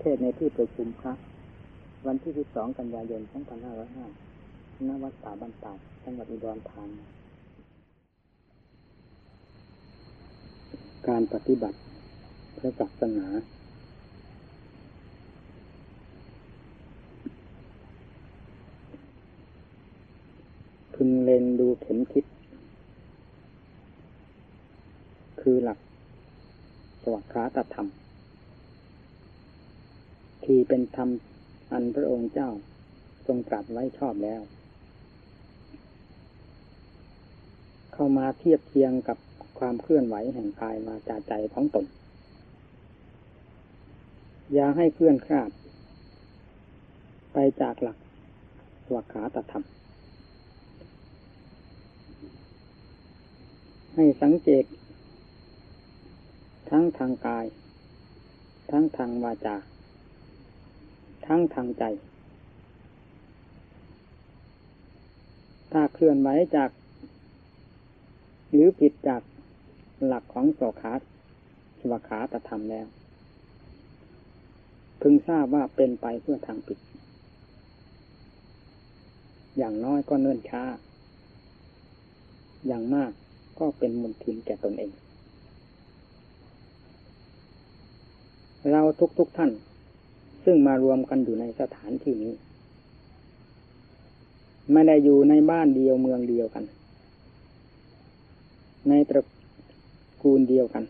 เทศในที่ประชุมครับวันที่ 12 กันยายน 2505ณวัดป่าบ้านตาดจังหวัดอุดรธานีการปฏิบัติพระศาสนาพึงเล็งดูเข็มทิศคือหลักสวัสดิคาตธรรม ที่เป็นธรรมอันพระองค์เจ้า ทรงตรัสไว้ชอบแล้ว เข้ามาเทียบเทียงกับความเคลื่อนไหวแห่งกายวาจาใจของตน อย่าให้เคลื่อนคลาด ไปจากหลักสวัสดิตธรรม ให้สังเกต ทั้งทางกาย ทั้งทางวาจา ทั้งทางใจ ถ้าเคลื่อนไหวจาก หรือผิดจากหลักของสขาสวขาตธรรมแล้ว พึงทราบว่าเป็นไปเพื่อทางผิด อย่างน้อยก็เนิ่นช้า อย่างมากก็เป็นมุนทินแก่ตนเอง เราทุกทุกท่าน ซึ่งมารวมกันอยู่ในสถานที่นี้ ไม่ได้อยู่ในบ้านเดียวเมืองเดียวกัน ในตระกูลเดียวกัน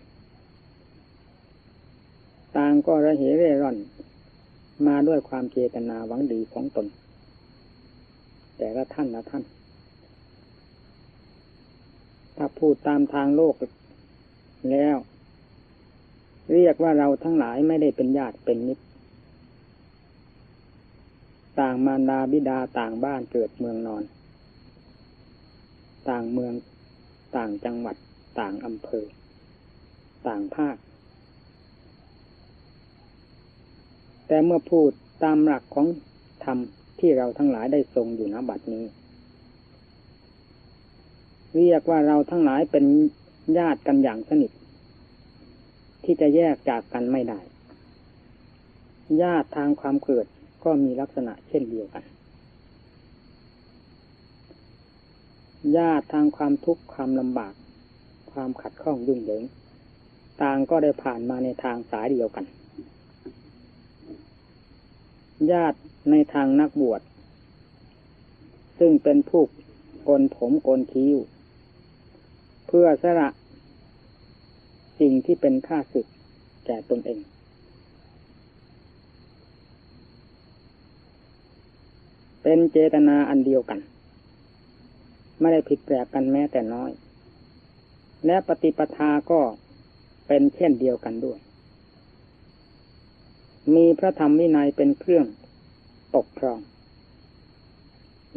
ต่างก็ระเหเร่ร่อน มาด้วยความเจตนาหวังดีของตน แต่ละท่านละท่าน ถ้าพูดตามทางโลกแล้ว เรียกว่าเราทั้งหลายไม่ได้เป็นญาติเป็นมิตร ต่างมารดาบิดาต่างบ้านเกิดเมืองนอน ต่างเมือง ต่างจังหวัด ต่างอำเภอ ต่างภาค แต่เมื่อพูดตามหลักของธรรมที่เราทั้งหลายได้ทรงอยู่ณบัดนี้ เรียกว่าเราทั้งหลายเป็นญาติกันอย่างสนิท ที่จะแยกจากกันไม่ได้ ญาติทางความเกิด ก็มีลักษณะเช่นเดียวกัน ญาติทางความทุกข์ความลำบาก ความขัดข้องยุ่งเหยิง ต่างก็ได้ผ่านมาในทางสายเดียวกัน ญาติในทางนักบวช ซึ่งเป็นผู้กนผมกนคิ้ว เพื่อสละสิ่งที่เป็นค่าศึกแก่ตนเอง เป็นเจตนาอันเดียวกัน ไม่ได้ผิดแปลกกันแม้แต่น้อย และปฏิปทาก็เป็นเช่นเดียวกันด้วย มีพระธรรมวินัยเป็นเครื่องปกครอง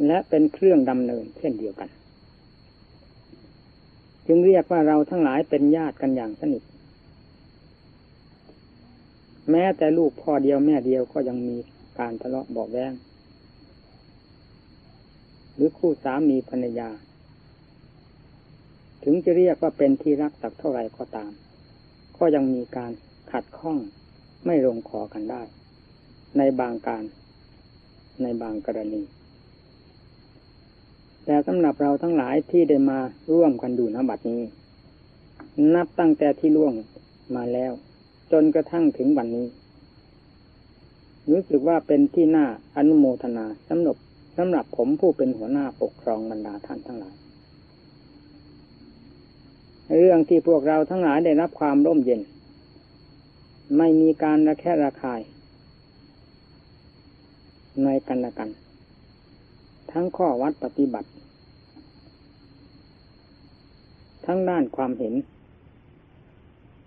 และเป็นเครื่องดำเนินเช่นเดียวกัน จึงเรียกว่าเราทั้งหลายเป็นญาติกันอย่างสนิทแม้แต่ลูกพ่อเดียวแม่เดียวก็ยังมีการทะเลาะบอกแว้ง หรือคู่สามีภรรยา ถึงจะเรียกว่าเป็นที่รักสักเท่าไหร่ก็ตาม ก็ยังมีการขัดข้องไม่ลงคอกันได้ ในบางการ ในบางกรณี แต่สำหรับเราทั้งหลายที่ได้มาร่วมกันดูนบัดนี้ นับตั้งแต่ที่ล่วงมาแล้ว จนกระทั่งถึงวันนี้รู้สึกว่าเป็นที่น่าอนุโมทนาสำหรับ สำหรับผมผู้เป็นหัวหน้าปกครองบรรดาท่านทั้งหลาย เรื่องที่พวกเราทั้งหลายได้รับความร่มเย็น ไม่มีการระแคะระคาย ในกันและกัน ทั้งข้อวัดปฏิบัติ ทั้งด้านความเห็น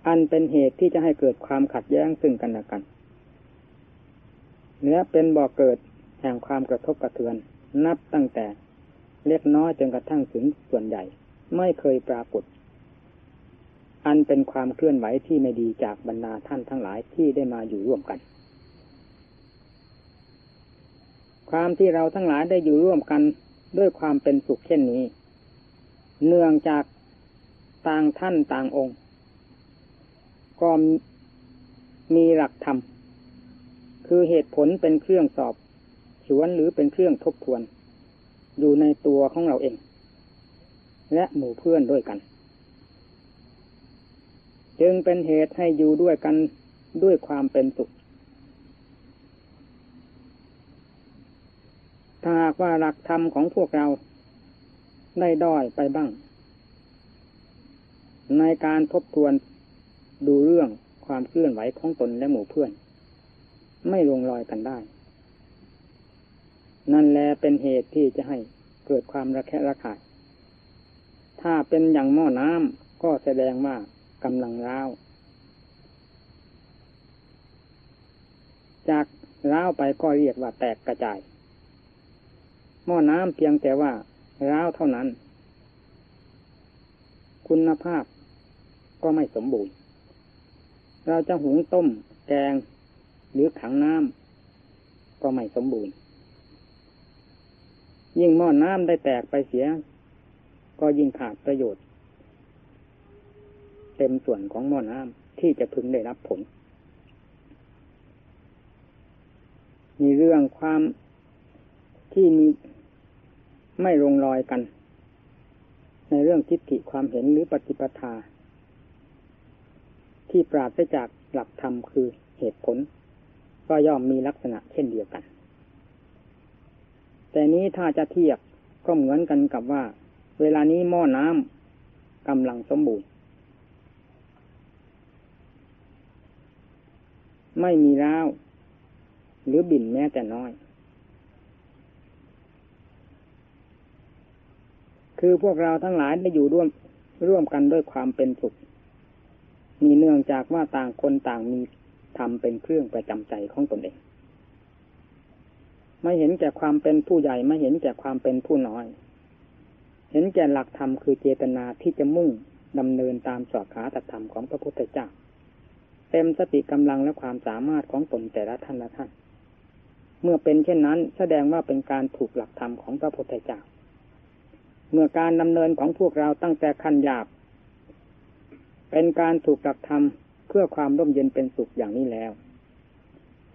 อันเป็นเหตุที่จะให้เกิดความขัดแย้งซึ่งกันและกันและเป็นบ่อเกิด แห่งความกระทบกระเทือน นับตั้งแต่เล็กน้อยจนกระทั่งถึงส่วนใหญ่ ไม่เคยปรากฏ อันเป็นความเคลื่อนไหวที่ไม่ดีจากบรรดาท่านทั้งหลายที่ได้มาอยู่ร่วมกัน ความที่เราทั้งหลายได้อยู่ร่วมกันด้วยความเป็นสุขเช่นนี้ เนื่องจากต่างท่านต่างองค์ ก็มีหลักธรรมคือเหตุผลเป็นเครื่องสอบ สวนหรือเป็นเครื่องทบทวน อยู่ในตัวของเราเอง และหมู่เพื่อนด้วยกัน จึงเป็นเหตุให้อยู่ด้วยกันด้วยความเป็นสุขถ้าหากว่าหลักธรรมของพวกเราได้ด้อยไปบ้าง ในการทบทวนดูเรื่องความเคลื่อนไหวของตนและหมู่เพื่อน ไม่ลงรอยกันได้ นั่นแลเป็นเหตุที่จะให้เกิดความระแคะระคายถ้าเป็นอย่างหม้อน้ำก็แสดงว่ากำลังร้าว จากร้าวไปก็เรียกว่าแตกกระจาย หม้อน้ำเพียงแต่ว่าร้าวเท่านั้น คุณภาพก็ไม่สมบูรณ์ เราจะหุงต้มแกงหรือขังน้ำก็ไม่สมบูรณ์ ยิ่งหม้อน้ำได้แตกไปเสีย ก็ยิ่งขาดประโยชน์ เต็มส่วนของหม้อน้ำที่จะพึงได้รับผล มีเรื่องความที่มีไม่ลงรอยกัน ในเรื่องทิฏฐิความเห็นหรือปฏิปทา ที่ปราศจากหลักธรรมคือเหตุผล ก็ย่อมมีลักษณะเช่นเดียวกัน แต่นี้ถ้าจะเทียบก็เหมือนกันกับว่า เวลานี้หม้อน้ำกำลังสมบูรณ์ ไม่มีร้าวหรือบินแม้แต่น้อย คือพวกเราทั้งหลายได้อยู่ร่วมร่วมกันด้วยความเป็นสุข มีเนื่องจากว่าต่างคนต่างมีทำเป็นเครื่องประจำใจของตนเอง ไม่เห็นแก่ความเป็นผู้ใหญ่ไม่เห็นแก่ความเป็นผู้น้อย เห็นแก่หลักธรรมคือเจตนาที่จะมุ่งดำเนินตามสอดขาตธรรมของพระพุทธเจ้า เต็มสติกำลังและความสามารถของตนแต่ละท่านละท่าน เมื่อเป็นเช่นนั้นแสดงว่าเป็นการถูกหลักธรรมของพระพุทธเจ้า เมื่อการดำเนินของพวกเราตั้งแต่ขั้นหยาบ เป็นการถูกกลักทำเพื่อความร่มเย็นเป็นสุขอย่างนี้แล้ว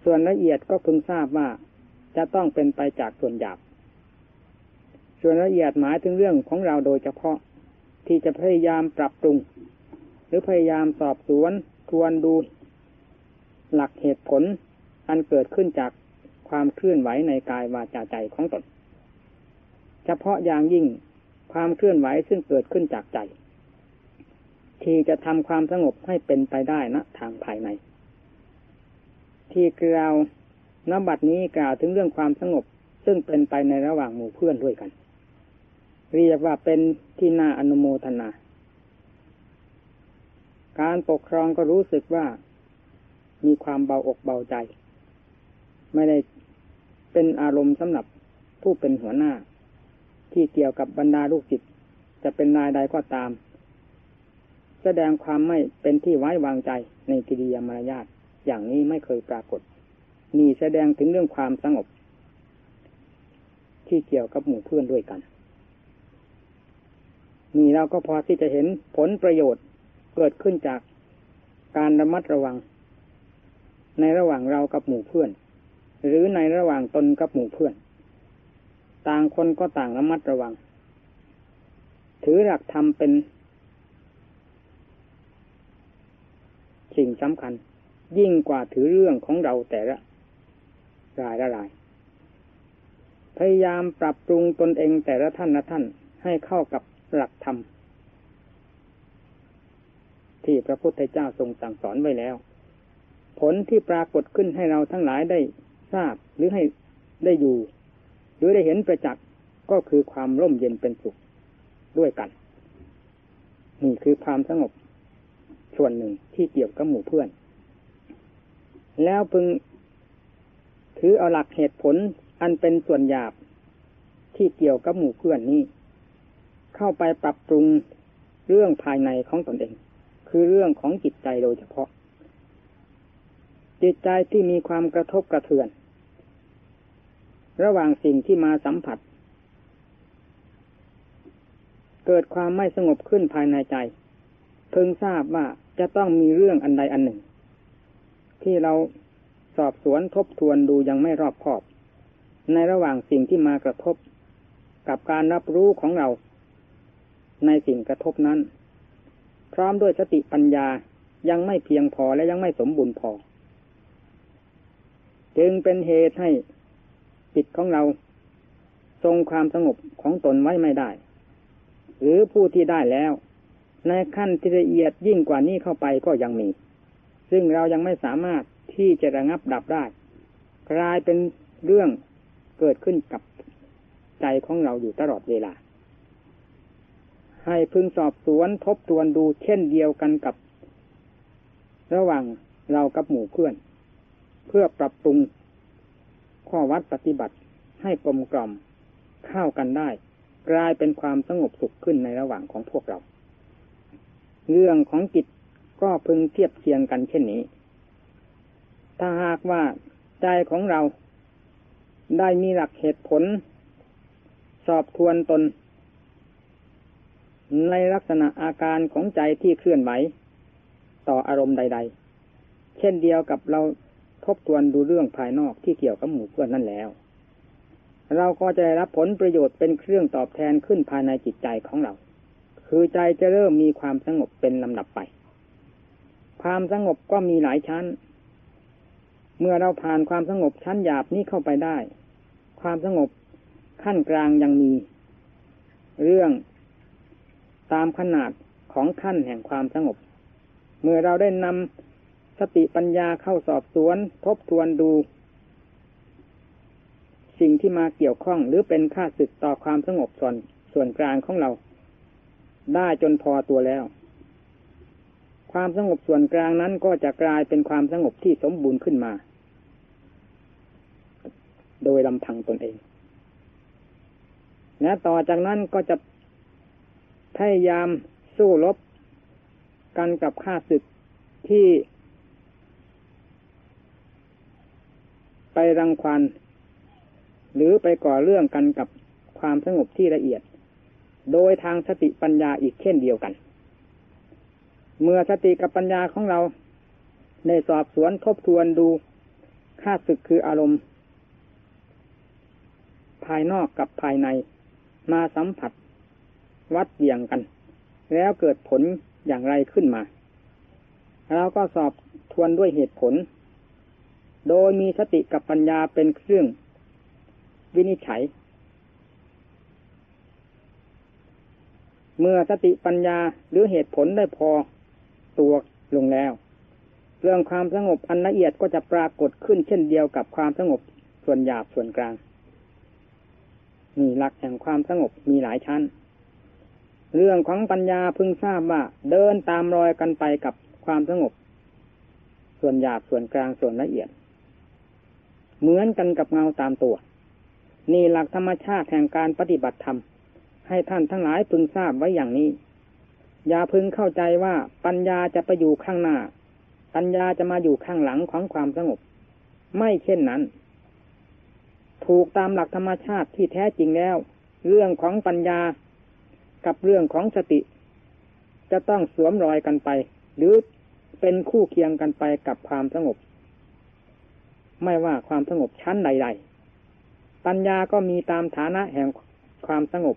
ส่วนละเอียดก็พึงทราบว่า จะต้องเป็นไปจากส่วนหยาบ ส่วนละเอียดหมายถึงเรื่องของเราโดยเฉพาะที่จะพยายามปรับปรุง หรือพยายามสอบสวนทวนดู หลักเหตุผล อันเกิดขึ้นจากความเคลื่อนไหวในกายวาจาใจของตน เฉพาะอย่างยิ่งความเคลื่อนไหวซึ่งเกิดขึ้นจากใจ ที่จะทำความสงบให้เป็นไปได้นะทางภายใน ที่กล่าว นบัดนี้กล่าวถึงเรื่องความสงบ ซึ่งเป็นไปในระหว่างหมู่เพื่อนด้วยกัน เรียกว่าเป็นที่น่าอนุโมทนา การปกครองก็รู้สึกว่ามีความเบาอกเบาใจ ไม่ได้เป็นอารมณ์สำหรับผู้เป็นหัวหน้า ที่เกี่ยวกับบรรดาลูกศิษย์จะเป็นนายใดก็ตาม แสดงความไม่เป็นที่ไว้วางใจในกิริยามารยาทอย่างนี้ไม่เคยปรากฏ นี่แสดงถึงเรื่องความสงบ ที่เกี่ยวกับหมู่เพื่อนด้วยกัน นี่เราก็พอที่จะเห็นผลประโยชน์เกิดขึ้นจากการระมัดระวัง ในระหว่างเรากับหมู่เพื่อน หรือในระหว่างตนกับหมู่เพื่อน ต่างคนก็ต่างระมัดระวัง ถือหลักธรรมเป็นสิ่งสำคัญ ยิ่งกว่าถือเรื่องของเราแต่ละ รายละราย พยายามปรับปรุงตนเองแต่ละท่านละท่านให้เข้ากับหลักธรรม ที่พระพุทธเจ้าทรงสั่งสอนไว้แล้ว ผลที่ปรากฏขึ้นให้เราทั้งหลายได้ทราบหรือให้ได้อยู่ หรือได้เห็นประจักษ์ก็คือความร่มเย็นเป็นสุขด้วยกัน นี่คือความสงบส่วนหนึ่งที่เกี่ยวกับหมู่เพื่อน แล้วพึง ถือเอาหลักเหตุผลอันเป็นส่วนหยาบที่เกี่ยวกับหมู่เพื่อนนี้ เข้าไปปรับปรุงเรื่องภายในของตนเอง คือเรื่องของจิตใจโดยเฉพาะ จิตใจที่มีความกระทบกระเทือน ระหว่างสิ่งที่มาสัมผัส เกิดความไม่สงบขึ้นภายในใจเพิ่งทราบว่าจะต้องมีเรื่องอันใดอันหนึ่ง ที่เรา สอบสวนทบทวนดูยังไม่รอบคอบ ในระหว่างสิ่งที่มากระทบ กับการรับรู้ของเรา ในสิ่งกระทบนั้น พร้อมด้วยสติปัญญายังไม่เพียงพอและยังไม่สมบูรณ์พอ จึงเป็นเหตุให้จิตของเรา ทรงความสงบของตนไว้ไม่ได้ หรือผู้ที่ได้แล้ว ในขั้นที่ละเอียดยิ่งกว่านี้เข้าไปก็ยังมี ซึ่งเรายังไม่สามารถ ที่จะระงับดับได้ กลายเป็นเรื่องเกิดขึ้นกับใจของเราอยู่ตลอดเวลา ให้พึงสอบสวนทบทวนดูเช่นเดียวกันกับ ระหว่างเรากับหมู่เพื่อน เพื่อปรับปรุงข้อวัดปฏิบัติให้กลมกล่อมเข้ากันได้ กลายเป็นความสงบสุขขึ้นในระหว่างของพวกเรา เรื่องของจิตก็พึงเทียบเทียงกันเช่นนี้ ถ้าหากว่าใจของเรา ได้มีหลักเหตุผล สอบทวนตน ในลักษณะอาการของใจที่เคลื่อนไหว ต่ออารมณ์ใด ๆ เช่นเดียวกับเราทบทวนดูเรื่องภายนอกที่เกี่ยวกับหมู่เพื่อนนั่นแล้ว เราก็จะได้รับผลประโยชน์เป็นเครื่องตอบแทนขึ้นภายในจิตใจของเรา คือใจจะเริ่มมีความสงบเป็นลำดับไป ความสงบก็มีหลายชั้น เมื่อเราผ่านความสงบชั้นหยาบนี้เข้าไปได้ ความสงบขั้นกลางยังมี เรื่องตามขนาดของขั้นแห่งความสงบ เมื่อเราได้นำสติปัญญาเข้าสอบสวน ทบทวนดู สิ่งที่มาเกี่ยวข้องหรือเป็นค่าศึกต่อความสงบส่วนส่วนกลางของเรา ได้จนพอตัวแล้ว ความสงบส่วนกลางนั้นก็จะกลายเป็นความสงบที่สมบูรณ์ขึ้นมา โดยลำพังตนเองและต่อจากนั้นก็จะพยายามสู้รบกันกับข้าศึกที่ ไปรังควานหรือไปก่อเรื่องกันกับความสงบที่ละเอียด โดยทางสติปัญญาอีกเช่นเดียวกัน เมื่อสติกับปัญญาของเราในสอบสวนทบทวนดู ค่าศึกคืออารมณ์ ภายนอกกับภายใน มาสัมผัส วัดเบี่ยงกัน แล้วเกิดผลอย่างไรขึ้นมา เราก็สอบทวนด้วยเหตุผล โดยมีสติกับปัญญาเป็นเครื่อง วินิจฉัย เมื่อสติปัญญาหรือเหตุผลได้พอตัวลงแล้ว เรื่องความสงบอันละเอียดก็จะปรากฏขึ้นเช่นเดียวกับความสงบส่วนหยาบส่วนกลาง นี่หลักแห่งความสงบมีหลายชั้น เรื่องของปัญญาพึงทราบว่าเดินตามรอยกันไปกับความสงบ ส่วนหยาบส่วนกลางส่วนละเอียด เหมือนกันกับเงาตามตัว นี่หลักธรรมชาติแห่งการปฏิบัติธรรม ให้ท่านทั้งหลายพึงทราบไว้อย่างนี้ อย่าพึงเข้าใจว่าปัญญาจะไปอยู่ข้างหน้า ปัญญาจะมาอยู่ข้างหลังของความสงบ ไม่เช่นนั้น ถูกตามหลักธรรมชาติที่แท้จริงแล้ว เรื่องของปัญญากับเรื่องของสติ จะต้องสวมรอยกันไป หรือเป็นคู่เคียงกันไปกับความสงบ ไม่ว่าความสงบชั้นใดๆปัญญาก็มีตามฐานะแห่งความสงบ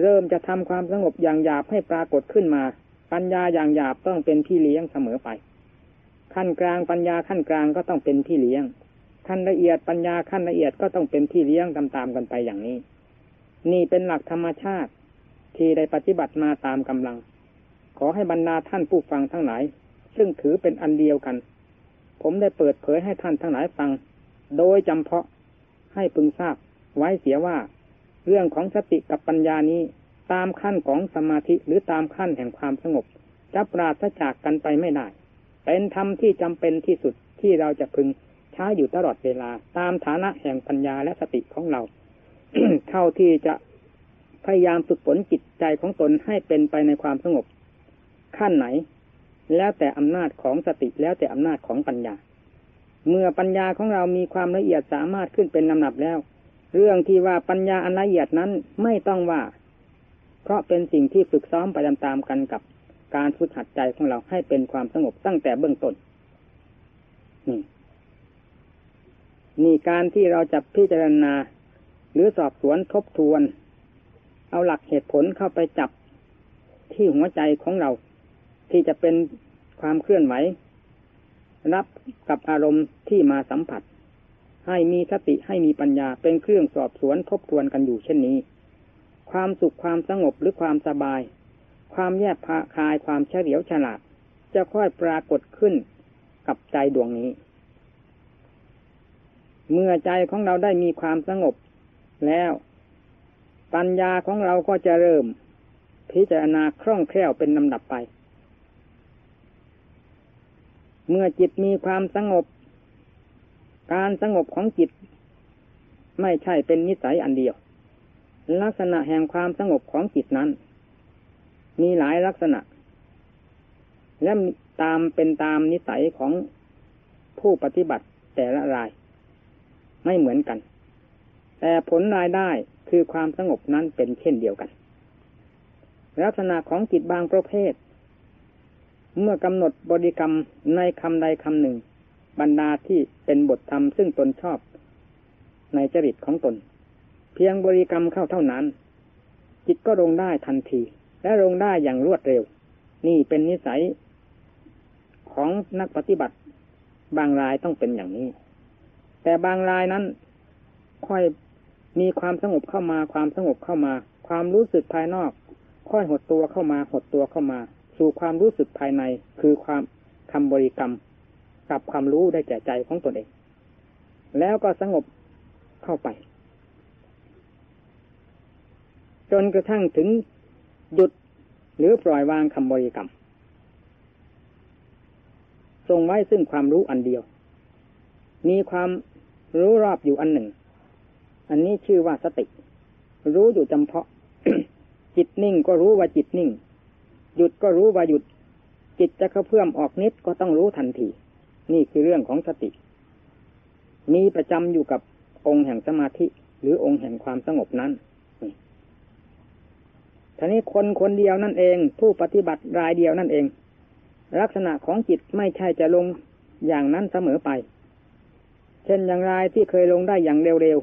เริ่มจะทำความสงบอย่างหยาบให้ปรากฏขึ้นมา ปัญญาอย่างหยาบต้องเป็นพี่เลี้ยงเสมอไป ขั้นกลางปัญญาขั้นกลางก็ต้องเป็นพี่เลี้ยง ขั้นละเอียดปัญญาขั้นละเอียดก็ต้องเป็นพี่เลี้ยงตามๆกันไปอย่างนี้ นี่เป็นหลักธรรมชาติ ที่ได้ปฏิบัติมาตามกำลัง ขอให้บรรดาท่านผู้ฟังทั้งหลาย ซึ่งถือเป็นอันเดียวกัน ผมได้เปิดเผยให้ท่านทั้งหลายฟัง โดยจำเพาะให้พึงทราบไว้เสียว่า เรื่องของสติกับปัญญานี้ตามขั้นของสมาธิหรือตามขั้นแห่งความสงบจะปราศจากกันไปไม่ได้ เป็นธรรมที่จำเป็นที่สุดที่เราจะพึง ใช้อยู่ตลอดเวลา ตามฐานะแห่งปัญญาและสติของเรา เท่าที่จะพยายามฝึกฝนจิตใจของตนให้เป็นไปในความสงบ ขั้นไหน แล้วแต่อำนาจของสติแล้วแต่อำนาจของปัญญา เมื่อปัญญาของเรามีความละเอียดสามารถขึ้นเป็นลำดับแล้ว เรื่องที่ว่าปัญญาอันละเอียดนั้นไม่ต้องว่า เพราะเป็นสิ่งที่ฝึกซ้อมไปตามๆกันกับการฝึกหัดใจของเราให้เป็นความสงบตั้งแต่เบื้องต้นนี่ นี่การที่เราจะพิจารณา หรือสอบสวนทบทวน เอาหลักเหตุผลเข้าไปจับที่หัวใจของเรา ที่จะเป็นความเคลื่อนไหว รับกับอารมณ์ที่มาสัมผัส ให้มีสติให้มีปัญญาเป็นเครื่องสอบสวนทบทวนกันอยู่เช่นนี้ ความสุขความสงบหรือความสบาย ความแยบคายความเฉลียวฉลาด จะค่อยปรากฏขึ้นกับใจดวงนี้ เมื่อใจของเราได้มีความสงบ แล้ว ปัญญาของเราก็จะเริ่ม พิจารณาคล่องแคล่วเป็นลำดับไป เมื่อจิตมีความสงบ การสงบของจิต ไม่ใช่เป็นนิสัยอันเดียว ลักษณะแห่งความสงบของจิตนั้น มีหลายลักษณะ และตามเป็นตามนิสัยของผู้ปฏิบัติแต่ละราย ไม่เหมือนกัน แต่ผลรายได้คือความสงบนั้นเป็นเช่นเดียวกัน ลักษณะของจิตบางประเภท เมื่อกำหนดบริกรรมในคำใดคำหนึ่ง บรรดาที่เป็นบทธรรมซึ่งตนชอบ ในจริตของตน เพียงบริกรรมเข้าเท่านั้น จิตก็ลงได้ทันที และลงได้อย่างรวดเร็ว นี่เป็นนิสัยของนักปฏิบัติบางรายต้องเป็นอย่างนี้ แต่บางรายนั้น ค่อยมีความสงบเข้ามา ความสงบเข้ามา ความรู้สึกภายนอก ค่อยหดตัวเข้ามาหดตัวเข้ามา สู่ความรู้สึกภายในคือความคำบริกรรม กับความรู้ได้แก่ใจของตนเอง แล้วก็สงบเข้าไป จนกระทั่งถึงหยุดหรือปล่อยวางคำบริกรรมทรงไว้ซึ่งความรู้อันเดียว มีความ รู้รอบอยู่อันหนึ่ง อันนี้ชื่อว่าสติ รู้อยู่จำเพาะ จิตนิ่งก็รู้ว่าจิตนิ่ง หยุดก็รู้ว่าหยุด จิตจะกระเพื่อมออกนิดก็ต้องรู้ทันที นี่คือเรื่องของสติ มีประจำอยู่กับองค์แห่งสมาธิ หรือองค์แห่งความสงบนั้นท่านี้คนคนเดียวนั่นเอง ผู้ปฏิบัติรายเดียวนั่นเอง ลักษณะของจิตไม่ใช่จะลงอย่างนั้นเสมอไป เช่นอย่างไรที่เคยลงได้อย่างเร็ว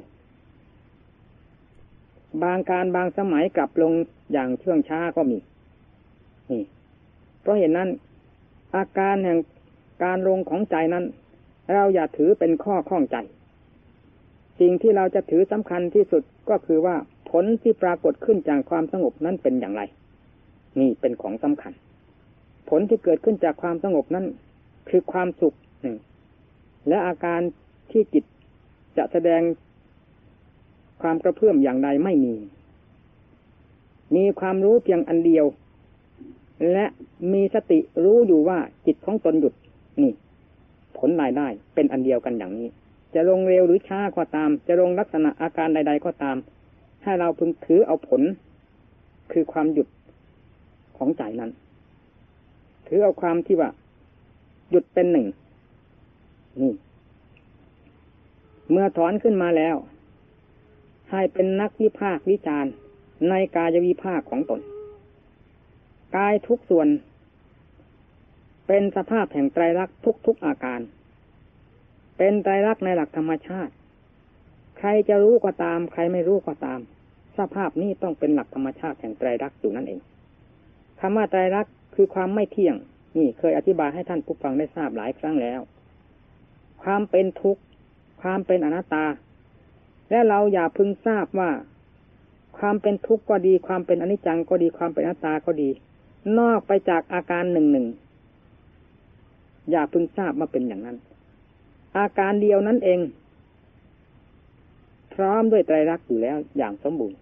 ๆ บางการบางสมัยกลับลงอย่างเชื่องช้าก็มี นี่ เพราะเห็นนั้น อาการแห่งการลงของใจนั้น เราอย่าถือเป็นข้อข้องใจ สิ่งที่เราจะถือสำคัญที่สุดก็คือว่าผลที่ปรากฏขึ้นจากความสงบนั้นเป็นอย่างไร นี่เป็นของสำคัญ ผลที่เกิดขึ้นจากความสงบนั้น คือความสุขหนึ่งและอาการ ที่จิตจะแสดงความกระเพื่อมอย่างใดไม่มี มีความรู้เพียงอันเดียว และมีสติรู้อยู่ว่าจิตของตนหยุดนี่ ผลรายได้เป็นอันเดียวกันอย่างนี้ จะลงเร็วหรือช้าก็ตาม จะลงลักษณะอาการใด ๆ ก็ตามให้เราพึงถือเอาผล คือความหยุดของใจนั้น ถือเอาความที่ว่า หยุดเป็นหนึ่งนี่ เมื่อถอนขึ้นมาแล้ว ให้เป็นนักวิพากวิจารณ์ในกายวิภาคของตน กายทุกส่วน เป็นสภาพแห่งไตรลักษณ์ทุกๆอาการ เป็นไตรลักษณ์ในหลักธรรมชาติ ใครจะรู้ก็ตาม ใครไม่รู้ก็ตาม สภาพนี้ต้องเป็นหลักธรรมชาติแห่งไตรลักษณ์อยู่นั่นเองคำว่าไตรลักษณ์คือความไม่เที่ยง นี่เคยอธิบายให้ท่านผู้ฟังได้ทราบหลายครั้งแล้ว ความเป็นทุกข์ ความเป็นอนัตตา และเราอย่าพึงทราบว่า ความเป็นทุกข์ก็ดี ความเป็นอนิจจังก็ดีความเป็นอนัตตาก็ดี นอกไปจากอาการหนึ่งหนึ่งอย่าพึงทราบมาเป็นอย่างนั้น อาการเดียวนั้นเอง พร้อมด้วยไตรลักษณ์อยู่แล้วอย่างสมบูรณ์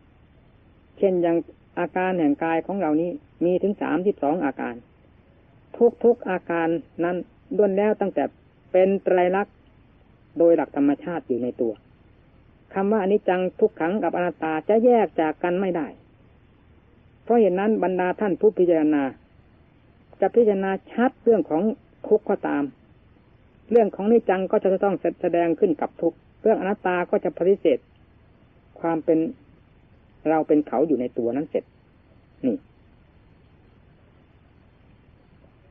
เช่นอย่างอาการแห่งกายของเรานี้มีถึงสามสิบสองอาการ ทุกทุกอาการนั้นด้วนแล้วตั้งแต่เป็นไตรลักษณ์ โดยหลักธรรมชาติอยู่ในตัวคำว่าอนิจจังทุกขังกับอนัตตาจะแยกจากกันไม่ได้ เพราะเหตุนนั้นบรรดาท่านผู้พิจารณา จะพิจารณาชัดเรื่องของทุกข์ก็ตาม เรื่องของนิจังก็จะต้องแสดงขึ้นกับทุกเรื่องอนัตตาก็จะปฏิเสธ ความเป็นเราเป็นเขาอยู่ในตัวนั้นเสร็จ นี่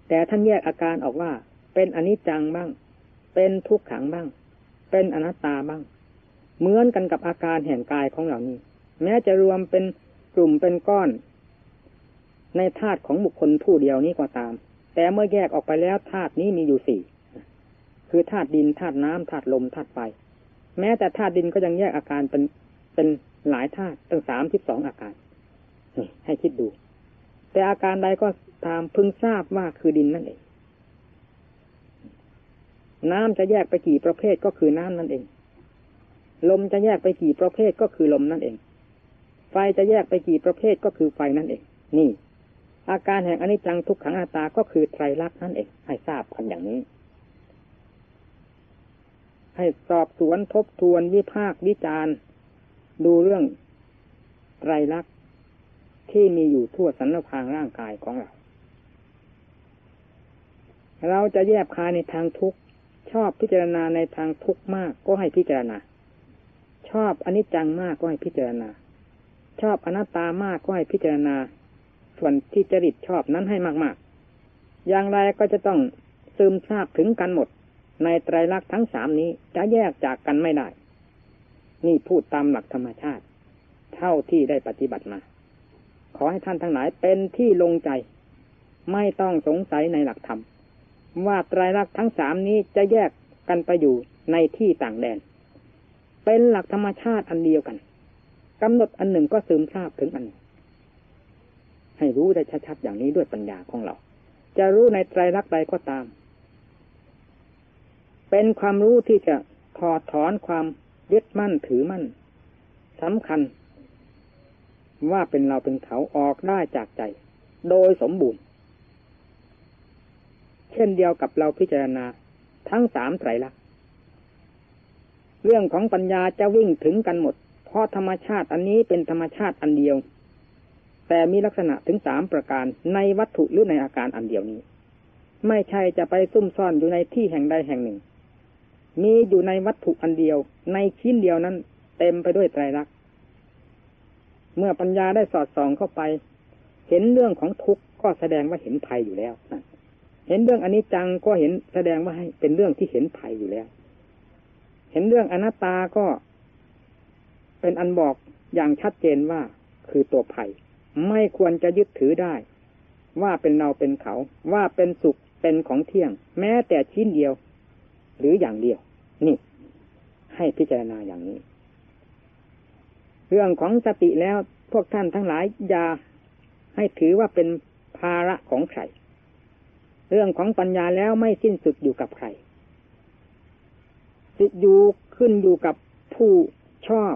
แต่ท่านแยกอาการออกว่า เป็นอนิจจังบ้าง เป็นทุกขังบ้าง เป็นอนัตตาบ้าง เหมือนกันกับอาการแห่งกายของเรานี้ แม้จะรวมเป็นกลุ่มเป็นก้อน ในธาตุของบุคคลผู้เดียวนี้ก็ตาม แต่เมื่อแยกออกไปแล้วธาตุนี้มีอยู่สี่คือธาตุดินธาตุน้ำธาตุลมธาตุไฟแม้แต่ธาตุดินก็ยังแยกอาการเป็นเป็นหลายธาตุตั้งสามสิบสองอาการให้คิดดู แต่อาการใดก็ตามพึงทราบว่าคือดินนั่นเอง น้ำจะแยกไปกี่ประเภทก็คือน้ำนั่นเอง ลมจะแยกไปกี่ประเภทก็คือลมนั่นเอง ไฟจะแยกไปกี่ประเภทก็คือไฟนั่นเอง นี่ อาการแห่งอนิจจังทุกขังอาตาก็คือไตรลักษณ์นั่นเอง ให้ทราบกันอย่างนี้ ให้สอบสวนทบทวนวิพากวิจารณ์ดูเรื่องไตรลักษณ์ที่มีอยู่ทั่วสรรพางร่างกายของเรา เราจะแยบคายในทางทุกข์ ชอบพิจารณาในทางทุกข์มากก็ให้พิจารณา ชอบอนิจจังมากก็ให้พิจารณา ชอบอนัตตามากก็ให้พิจารณา ส่วนที่จริตชอบนั้นให้มากๆ อย่างไรก็จะต้องซึมซาบถึงกันหมด ในไตรลักษณ์ทั้งสามนี้จะแยกจากกันไม่ได้ นี่พูดตามหลักธรรมชาติ เท่าที่ได้ปฏิบัติมา ขอให้ท่านทั้งหลายเป็นที่ลงใจ ไม่ต้องสงสัยในหลักธรรม ว่าไตรลักษณ์ทั้งสามนี้จะแยกกันไปอยู่ในที่ต่างแดน เป็นหลักธรรมชาติอันเดียวกันกำหนดอันหนึ่งก็ซึมซาบถึงอัน ให้รู้ได้ชัดๆอย่างนี้ด้วยปัญญาของเรา จะรู้ในไตรลักษณ์ใดก็ตาม เป็นความรู้ที่จะถอดถอนความยึดมั่นถือมั่นสำคัญ ว่าเป็นเราเป็นเขาออกได้จากใจ โดยสมบูรณ์ เช่นเดียวกับเราพิจารณาทั้งสามไตรลักษณ์เรื่องของปัญญาจะวิ่งถึงกันหมด เพราะธรรมชาติอันนี้เป็นธรรมชาติอันเดียว แต่มีลักษณะถึงสามประการในวัตถุหรือในอาการอันเดียวนี้ ไม่ใช่จะไปซุ่มซ่อนอยู่ในที่แห่งใดแห่งหนึ่ง มีอยู่ในวัตถุอันเดียว ในชิ้นเดียวนั้น เต็มไปด้วยไตรลักษณ์เมื่อปัญญาได้สอดส่องเข้าไป เห็นเรื่องของทุกข์ก็แสดงว่าเห็นภัยอยู่แล้ว เห็นเรื่องอันิจจังก็เห็นแสดงว่าให้เป็นเรื่องที่เห็นภัยอยู่แล้ว เห็นเรื่องอนัตตาก็เป็นอันบอกอย่างชัดเจนว่าคือตัวภัย ไม่ควรจะยึดถือได้ ว่าเป็นเราเป็นเขา ว่าเป็นสุขเป็นของเที่ยง แม้แต่ชิ้นเดียว หรืออย่างเดียว นี่ ให้พิจารณาอย่างนี้ เรื่องของสติแล้วพวกท่านทั้งหลายอย่าให้ถือว่าเป็นภาระของใคร เรื่องของปัญญาแล้วไม่สิ้นสุดอยู่กับใครสิอยู่ขึ้นอยู่กับผู้ชอบ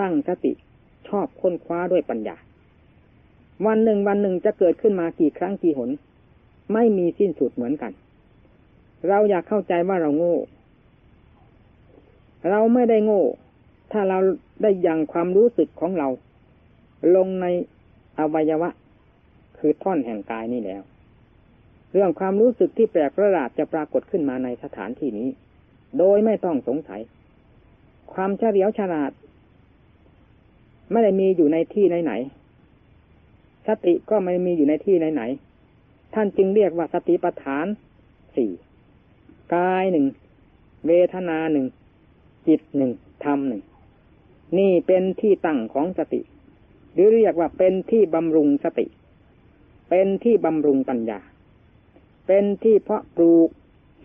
ตั้งสติชอบค้นคว้าด้วยปัญญา วันหนึ่งวันหนึ่งจะเกิดขึ้นมากี่ครั้งกี่หน ไม่มีสิ้นสุดเหมือนกัน เราอยากเข้าใจว่าเราโง่ เราไม่ได้โง่ ถ้าเราได้ยังความรู้สึกของเรา ลงในอวัยวะ คือท่อนแห่งกายนี่แล้ว เรื่องความรู้สึกที่แปลกประหลาดจะปรากฏขึ้นมาในสถานที่นี้ โดยไม่ต้องสงสัย ความเฉลียวฉลาด ไม่ได้มีอยู่ในที่ไหนๆสติก็ไม่มีอยู่ในที่ไหนๆท่านจึงเรียกว่าสติปัฏฐานสี่กายหนึ่งเวทนาหนึ่งจิตหนึ่งธรรมหนึ่งนี่เป็นที่ตั้งของสติ หรือเรียกว่าเป็นที่บำรุงสติ เป็นที่บำรุงปัญญา เป็นที่เพาะปลูก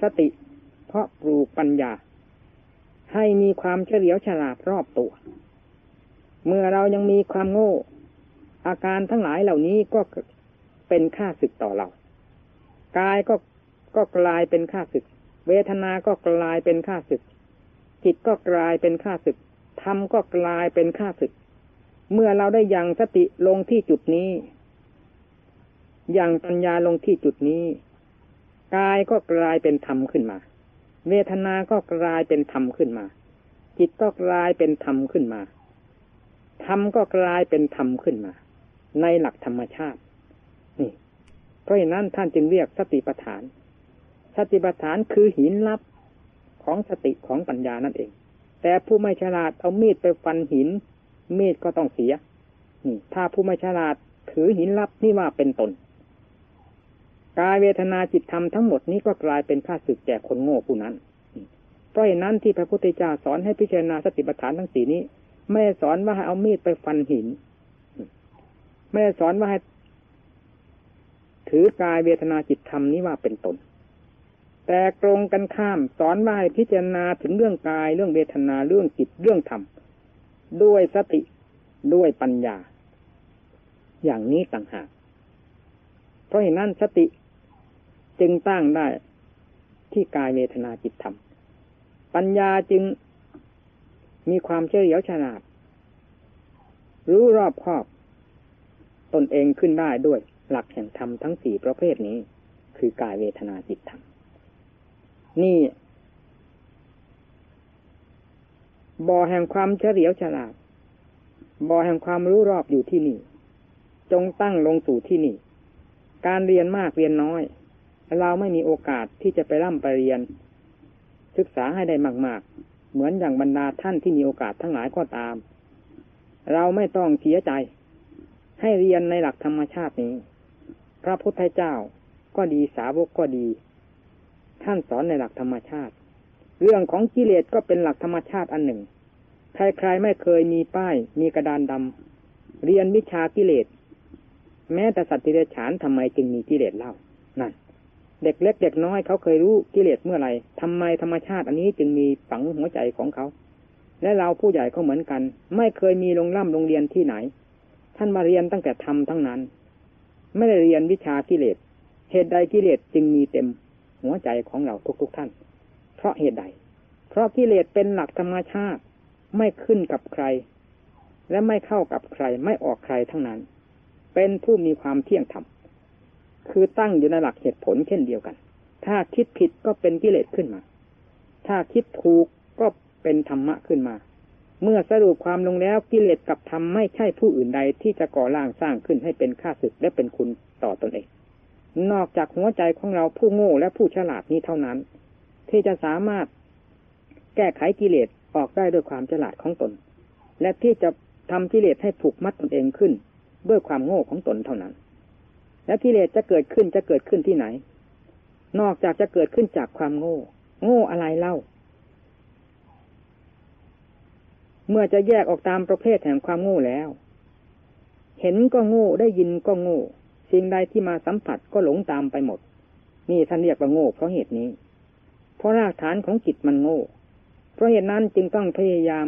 สติ เพาะปลูกปัญญา ให้มีความเฉลียวฉลาดรอบตัว เมื่อเรายังมีความโง่ อาการทั้งหลายเหล่านี้ก็เป็นค่าศึกต่อเรา กายก็ก็กลายเป็นค่าศึก เวทนาก็กลายเป็นค่าศึก จิตก็กลายเป็นข้าศึกธรรมก็กลายเป็นข้าศึก เมื่อเราได้ยังสติลงที่จุดนี้ อยังปัญญาลงที่จุดนี้ กายก็กลายเป็นธรรมขึ้นมา เวทนาก็กลายเป็นธรรมขึ้นมา จิตก็กลายเป็นธรรมขึ้นมา ธรรมก็กลายเป็นธรรมขึ้นมา ในหลักธรรมชาติ นี่ เพราะฉะนั้นท่านจึงเรียกสติปัฏฐาน สติปัฏฐานคือหินลับของสติของปัญญานั่นเอง แต่ผู้ไม่ฉลาดเอามีดไปฟันหิน มีดก็ต้องเสีย นี่ ถ้าผู้ไม่ฉลาดถือหินลับนี่ว่าเป็นตน กายเวทนาจิตธรรมทั้งหมดนี้ก็กลายเป็นข้าศึกแก่คนโง่ผู้นั้น เพราะเหตุนั้นที่พระพุทธเจ้าสอนให้พิจารณาสติปัฏฐานทั้งสี่นี้ ไม่ได้สอนว่าให้เอามีดไปฟันหิน ไม่ได้สอนว่าให้ถือกายเวทนาจิตธรรมนี้ว่าเป็นตน แต่ตรงกันข้ามสอนว่าให้พิจารณาถึงเรื่องกายเรื่องเวทนาเรื่องจิตเรื่องธรรมด้วยสติด้วยปัญญา อย่างนี้ต่างหากเพราะเหตุนั้นสติ จึงตั้งได้ที่กายเวทนาจิตธรรม ปัญญาจึงมีความเฉลียวฉลาด รู้รอบครอบ ตนเองขึ้นได้ด้วยหลักแห่งธรรมทั้งสี่ประเภทนี้ คือกายเวทนาจิตธรรม นี่บ่อแห่งความเฉลียวฉลาดบ่อแห่งความรู้รอบอยู่ที่นี่ จงตั้งลงสู่ที่นี่ การเรียนมากเรียนน้อย เราไม่มีโอกาสที่จะไปร่ำไปเรียน ศึกษาให้ได้มากๆ เหมือนอย่างบรรดาท่านที่มีโอกาสทั้งหลายก็ตาม เราไม่ต้องเสียใจ ให้เรียนในหลักธรรมชาตินี้ พระพุทธเจ้าก็ดีสาวกก็ดี ท่านสอนในหลักธรรมชาติ เรื่องของกิเลสก็เป็นหลักธรรมชาติอันหนึ่ง ใครๆไม่เคยมีป้าย มีกระดานดำเรียนวิชากิเลส แม้แต่สัตว์ที่เดฉานทำไมจึงมีกิเลสเล่านั่น เด็กเล็กเด็กน้อยเขาเคยรู้กิเลสเมื่อไหร่ทำไมธรรมชาติอันนี้จึงมีฝังหัวใจของเขา และเราผู้ใหญ่ก็เหมือนกัน ไม่เคยมีโรงร่ำโรงเรียนที่ไหน ท่านมาเรียนตั้งแต่ทำทั้งนั้น ไม่ได้เรียนวิชากิเลส เหตุใดกิเลสจึงมีเต็มหัวใจของเราทุกๆทท่าน เพราะเหตุใด เพราะกิเลสเป็นหลักธรรมชาติไม่ขึ้นกับใคร และไม่เข้ากับใครไม่ออกใครทั้งนั้น เป็นผู้มีความเที่ยงธรรม คือตั้งอยู่ในหลักเหตุผลเช่นเดียวกัน ถ้าคิดผิดก็เป็นกิเลสขึ้นมา ถ้าคิดถูกก็เป็นธรรมะขึ้นมา เมื่อสรุปความลงแล้วกิเลสกับธรรมไม่ใช่ผู้อื่นใดที่จะก่อร่างสร้างขึ้นให้เป็นข้าศึกและเป็นคุณต่อตอนเอง นอกจากหัวใจของเราผู้โง่และผู้ฉลาดนี้เท่านั้น ที่จะสามารถแก้ไขกิเลสออกได้ด้วยความฉลาดของตน และที่จะทำกิเลสให้ผูกมัดตนเองขึ้น ด้วยความโง่ของตนเท่านั้น และกิเลสจะเกิดขึ้นจะเกิดขึ้นที่ไหน นอกจากจะเกิดขึ้นจากความโง่ โง่อะไรเล่า เมื่อจะแยกออกตามประเภทแห่งความโง่แล้ว เห็นก็โง่ได้ยินก็โง่ สิ่งใดที่มาสัมผัสก็หลงตามไปหมด นี่ท่านเรียกว่าโง่เพราะเหตุนี้ เพราะรากฐานของจิตมันโง่ เพราะเหตุนั้นจึงต้องพยายาม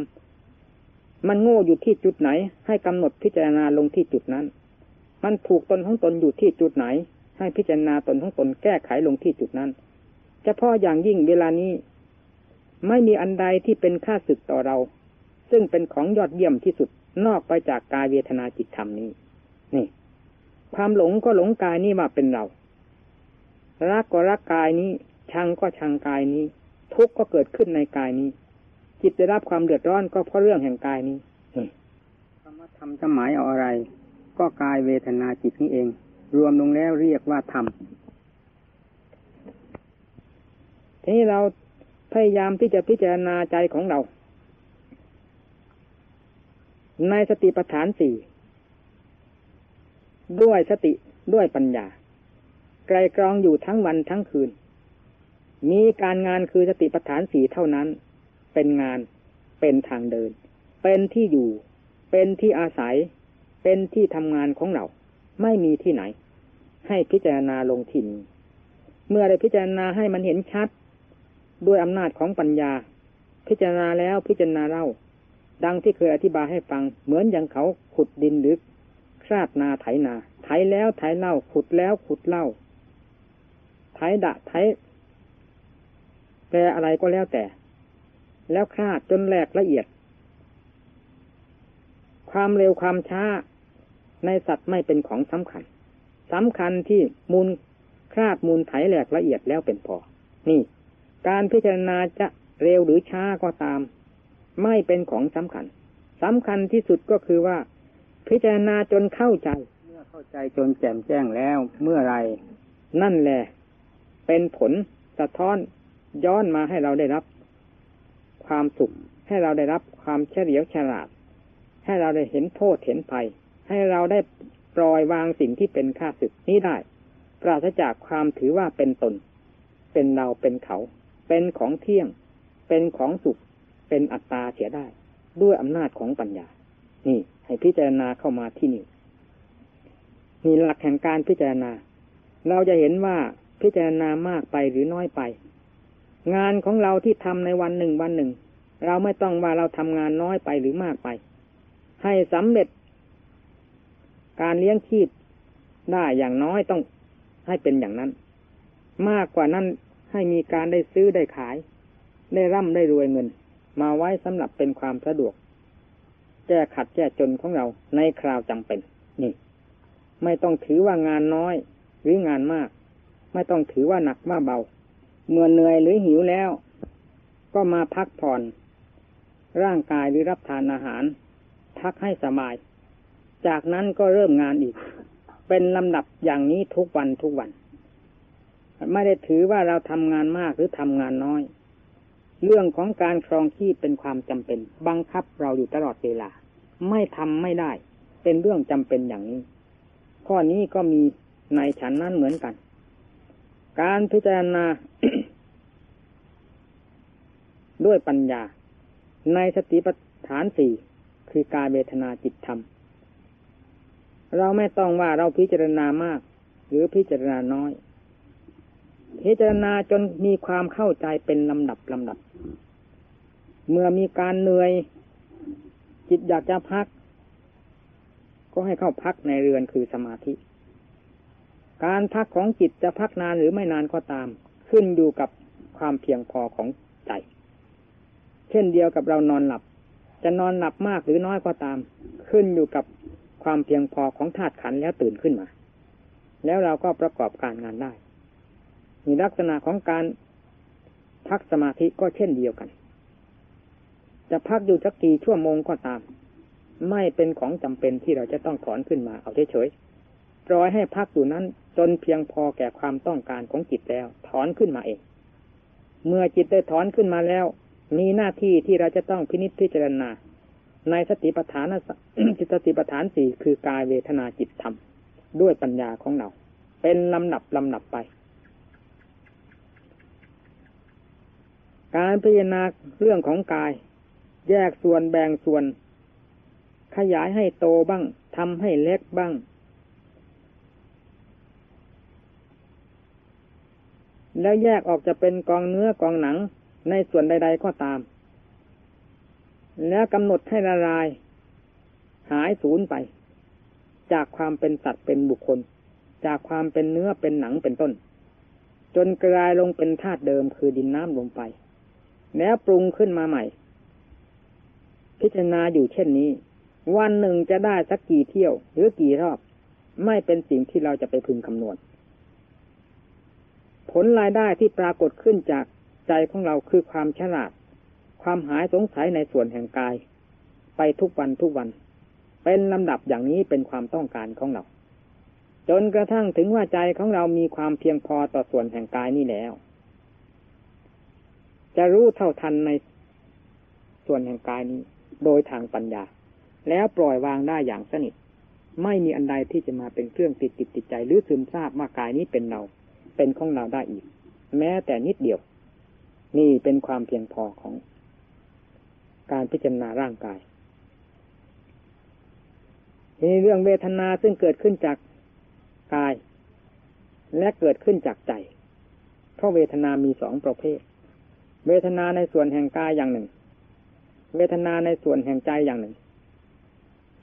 มันโง่อยู่ที่จุดไหน ให้กำหนดพิจารณาลงที่จุดนั้น มันถูกตนของตนอยู่ที่จุดไหน ให้พิจารณาตนของตนแก้ไขลงที่จุดนั้นเฉพาะอย่างยิ่งเวลานี้ ไม่มีอันใดที่เป็นค่าศึกต่อเรา ซึ่งเป็นของยอดเยี่ยมที่สุดนอกไปจากกายเวทนาจิตธรรมนี้ นี่ ความหลงก็หลงกายนี้ว่าเป็นเรา รักก็รักกายนี้ ชังก็ชังกายนี้ ทุกข์ก็เกิดขึ้นในกายนี้ จิตได้รับความเดือดร้อนก็เพราะเรื่องแห่งกายนี้คำว่าธรรมจะหมายเอาอะไร ก็กายเวทนาจิตนี้เอง รวมลงแล้วเรียกว่าธรรมทีนี้เราพยายามที่จะพิจารณาใจของเรา ในสติปัฏฐานสี่ด้วยสติด้วยปัญญา ไกลกรองอยู่ทั้งวันทั้งคืน มีการงานคือสติปัฏฐานสี่เท่านั้น เป็นงานเป็นทางเดิน เป็นที่อยู่ เป็นที่อาศัย เป็นที่ทำงานของเรา ไม่มีที่ไหน ให้พิจารณาลงที่นี้เมื่อได้พิจารณาให้มันเห็นชัด ด้วยอำนาจของปัญญา พิจารณาแล้วพิจารณาเล่า ดังที่เคยอธิบายให้ฟัง เหมือนอย่างเขาขุดดินหรือคราดนาไถนาไถแล้วไถเล่า ขุดแล้วขุดเล่าไถดะไถแปลอะไรก็แล้วแต่ แล้วคาดจนแหลกละเอียด ความเร็วความช้าในสัตว์ไม่เป็นของสำคัญสำคัญที่มูลคราดมูลไถแหลกละเอียดแล้วเป็นพอ นี่ การพิจารณาจะเร็วหรือช้าก็ตาม ไม่เป็นของสำคัญสำคัญที่สุดก็คือว่า พิจารณาจนเข้าใจ เมื่อเข้าใจจนแจ่มแจ้งแล้วเมื่อไร นั่นแหละ เป็นผลสะท้อนย้อนมาให้เราได้รับ ความสุขให้เราได้รับความเฉลียวฉลาด ให้เราได้เห็นโทษเห็นภัย ให้เราได้ปล่อยวางสิ่งที่เป็นข้าศึกนี้ได้ ปราศจากความถือว่าเป็นตน เป็นเราเป็นเขา เป็นของเที่ยง เป็นของสุข เป็นอัตตาเสียได้ ด้วยอำนาจของปัญญา นี่ให้พิจารณาเข้ามาที่นี่มีหลักแห่งการพิจารณา เราจะเห็นว่าพิจารณามากไปหรือน้อยไป งานของเราที่ทำในวันหนึ่งวันหนึ่ง เราไม่ต้องว่าเราทำงานน้อยไปหรือมากไป ให้สำเร็จ การเลี้ยงชีพได้อย่างน้อยต้องให้เป็นอย่างนั้น มากกว่านั้นให้มีการได้ซื้อได้ขาย ได้ร่ำได้รวยเงิน มาไว้สำหรับเป็นความสะดวก แก้ขัดแก้จนของเราในคราวจำเป็น นี่ ไม่ต้องถือว่างานน้อย หรืองานมาก ไม่ต้องถือว่าหนักว่าเบา เมื่อเหนื่อยหรือหิวแล้ว ก็มาพักผ่อน ร่างกายหรือรับทานอาหาร พักให้สบาย จากนั้นก็เริ่มงานอีก เป็นลำดับอย่างนี้ทุกวันทุกวัน ไม่ได้ถือว่าเราทำงานมากหรือทำงานน้อย เรื่องของการครองชีพเป็นความจำเป็น บังคับเราอยู่ตลอดเวลา ไม่ทำไม่ได้ เป็นเรื่องจำเป็นอย่างนี้ ข้อนี้ก็มีในฉันนั้นเหมือนกัน การพิจารณาด้วยปัญญา ในสติปัฏฐานสี่ คือกายเวทนาจิตธรรม เราไม่ต้องว่าเราพิจารณามาก หรือพิจารณาน้อย พิจารณาจนมีความเข้าใจเป็นลำดับลำดับ เมื่อมีการเหนื่อย จิตอยากจะพัก ก็ให้เข้าพักในเรือนคือสมาธิ การพักของจิตจะพักนานหรือไม่นานก็ตาม ขึ้นอยู่กับความเพียงพอของใจ เช่นเดียวกับเรานอนหลับ จะนอนหลับมากหรือน้อยก็ตาม ขึ้นอยู่กับความเพียงพอของธาตุขันแล้วตื่นขึ้นมา แล้วเราก็ประกอบการงานได้มีลักษณะของการพักสมาธิก็เช่นเดียวกัน จะพักอยู่สักกี่ชั่วโมงก็ตาม ไม่เป็นของจำเป็นที่เราจะต้องถอนขึ้นมาเอาเฉยๆปล่อยให้พักอยู่นั้นจนเพียงพอแก่ความต้องการของจิตแล้ว ถอนขึ้นมาเอง เมื่อจิตได้ถอนขึ้นมาแล้ว มีหน้าที่ที่เราจะต้องพินิจพิจารณา ในสติปัฏฐานจิตสติปัฏฐานสี่คือกายเวทนาจิตธรรม ด้วยปัญญาของเรา เป็นลำดับลำดับไป การพิจารณาเรื่องของกาย แยกส่วนแบ่งส่วน ขยายให้โตบ้างทำให้เล็กบ้าง แล้วแยกออกจะเป็นกองเนื้อกองหนัง ในส่วนใด ๆ ก็ตาม แล้วกำหนดให้ละลาย หายสูญไป จากความเป็นสัตว์เป็นบุคคล จากความเป็นเนื้อเป็นหนังเป็นต้น จนกลายลงเป็นธาตุเดิมคือดินน้ำลงไปแล้วปรุงขึ้นมาใหม่ พิจารณาอยู่เช่นนี้ วันหนึ่งจะได้สักกี่เที่ยว หรือกี่รอบ ไม่เป็นสิ่งที่เราจะไปพึงคำนวณผลรายได้ที่ปรากฏขึ้นจาก ใจของเราคือความฉลาด ความหายสงสัยในส่วนแห่งกาย ไปทุกวันทุกวัน เป็นลำดับอย่างนี้เป็นความต้องการของเรา จนกระทั่งถึงว่าใจของเรามีความเพียงพอต่อส่วนแห่งกายนี้แล้ว จะรู้เท่าทันในส่วนแห่งกายนี้ โดยทางปัญญา แล้วปล่อยวางได้อย่างสนิทไม่มีอันใดที่จะมาเป็นเครื่องติดติดติดใจหรือซึมซาบว่ากายนี้เป็นเรา เป็นของเราได้อีก แม้แต่นิดเดียว นี่เป็นความเพียงพอของการพิจารณาร่างกายมีเรื่องเวทนาซึ่งเกิดขึ้นจากกาย และเกิดขึ้นจากใจ เพราะเวทนามีสองประเภท เวทนาในส่วนแห่งกายอย่างหนึ่ง เวทนาในส่วนแห่งใจอย่างหนึ่ง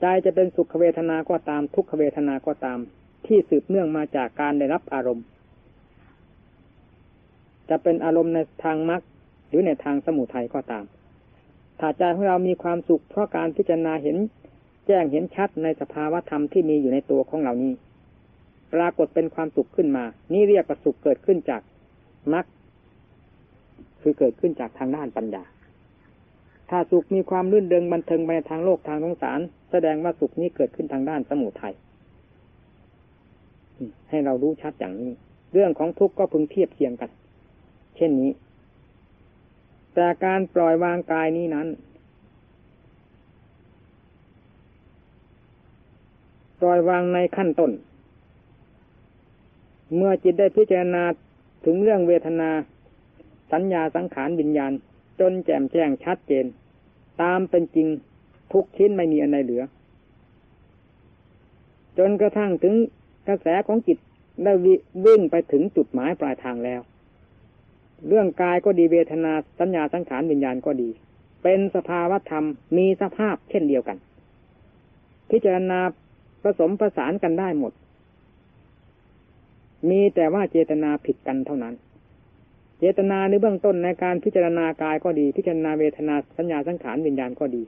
ใจจะเป็นสุขเวทนาก็ตามทุกขเวทนาก็ตาม ที่สืบเนื่องมาจากการได้รับอารมณ์ จะเป็นอารมณ์ในทางมรรคหรือในทางสมุทัยก็ตาม ถ้าใจของเรามีความสุขเพราะการพิจารณาเห็น แจ้งเห็นชัดในสภาวะธรรมที่มีอยู่ในตัวของเรานี้ ปรากฏเป็นความสุขขึ้นมา นี่เรียกว่าสุขเกิดขึ้นจากมรรคคือเกิดขึ้นจากทางด้านปัญญา ถ้าสุขมีความลื่นเริงบันเทิงไปทางโลกทางสงสาร แสดงว่าสุขนี้เกิดขึ้นทางด้านสมุทัยให้เรารู้ชัดอย่างนี้ เรื่องของทุกข์ก็พึงเทียบเทียงกัน เช่นนี้ แต่การปล่อยวางกายนี้นั้น ปล่อยวางในขั้นต้น เมื่อจิตได้พิจารณาถึงเรื่องเวทนา สัญญาสังขารวิญญาณ จนแจ่มแจ้งชัดเจน ตามเป็นจริงทุกชิ้นไม่มีอะไรเหลือ จนกระทั่งถึงกระแสของจิตได้วิ่งไปถึงจุดหมายปลายทางแล้ว เรื่องกายก็ดีเวทนาสัญญาสังขารวิญญาณก็ดี เป็นสภาวธรรมมีสภาพเช่นเดียวกัน พิจารณาผสมประสานกันได้หมด มีแต่ว่าเจตนาผิดกันเท่านั้น เจตนาในเบื้องต้นในการพิจารณากายก็ดี พิจารณาเวทนาสัญญาสังขารวิญญาณก็ดี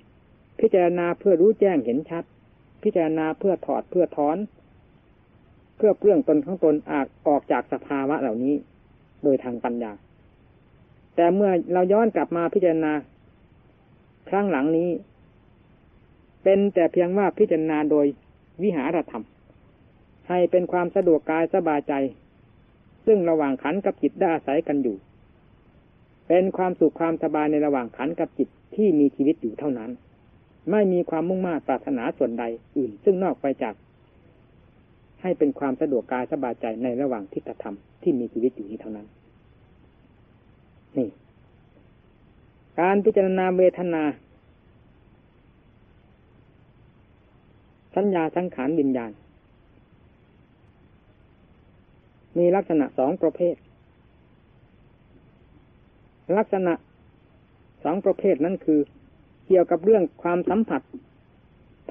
พิจารณาเพื่อรู้แจ้งเห็นชัด พิจารณาเพื่อถอดเพื่อถอน เพื่อเปลื้องตนของตนอากออกจากสภาวะเหล่านี้ โดยทางปัญญา แต่เมื่อเราย้อนกลับมาพิจารณา ครั้งหลังนี้ เป็นแต่เพียงว่าพิจารณาโดยวิหารธรรม ให้เป็นความสะดวกกายสบายใจ ซึ่งระหว่างขันกับจิตได้อาศัยกันอยู่ เป็นความสุขความสบายในระหว่างขันกับจิตที่มีชีวิตอยู่เท่านั้น ไม่มีความมุ่งมา่ปรารถนาส่วนใดอื่น ซึ่งนอกไปจาก ให้เป็นความสะดวกกายสบายใจในระหว่างทิฏฐธรรมที่มีชีวิตอยู่นี้เท่านั้น นี่ การพิจารณาเวทนา สัญญาสังขารวิญญาณ มีลักษณะสองประเภท ลักษณะสองประเภทนั้นคือ เกี่ยวกับเรื่องความสัมผัส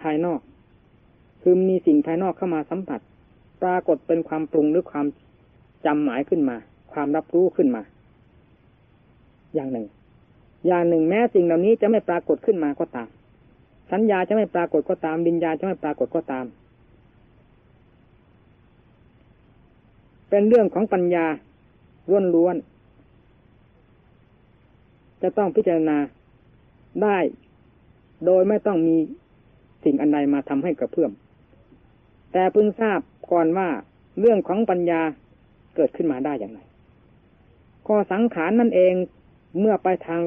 ภายนอก คือมีสิ่งภายนอกเข้ามาสัมผัส ปรากฏเป็นความปรุงหรือความจำหมายขึ้นมา ความรับรู้ขึ้นมา อย่างหนึ่ง อย่างหนึ่งแม้สิ่งเหล่านี้จะไม่ปรากฏขึ้นมาก็ตาม สัญญาจะไม่ปรากฏก็ตามวิญญาณจะไม่ปรากฏก็ตาม เป็นเรื่องของปัญญาล้วนๆจะต้องพิจารณาได้ โดยไม่ต้องมีสิ่งอันใดมาทำให้กระเพื่อม แต่พึงทราบก่อนว่าเรื่องของปัญญาเกิดขึ้นมาได้อย่างไรก็สังขารนั่นเอง เมื่อไปทาง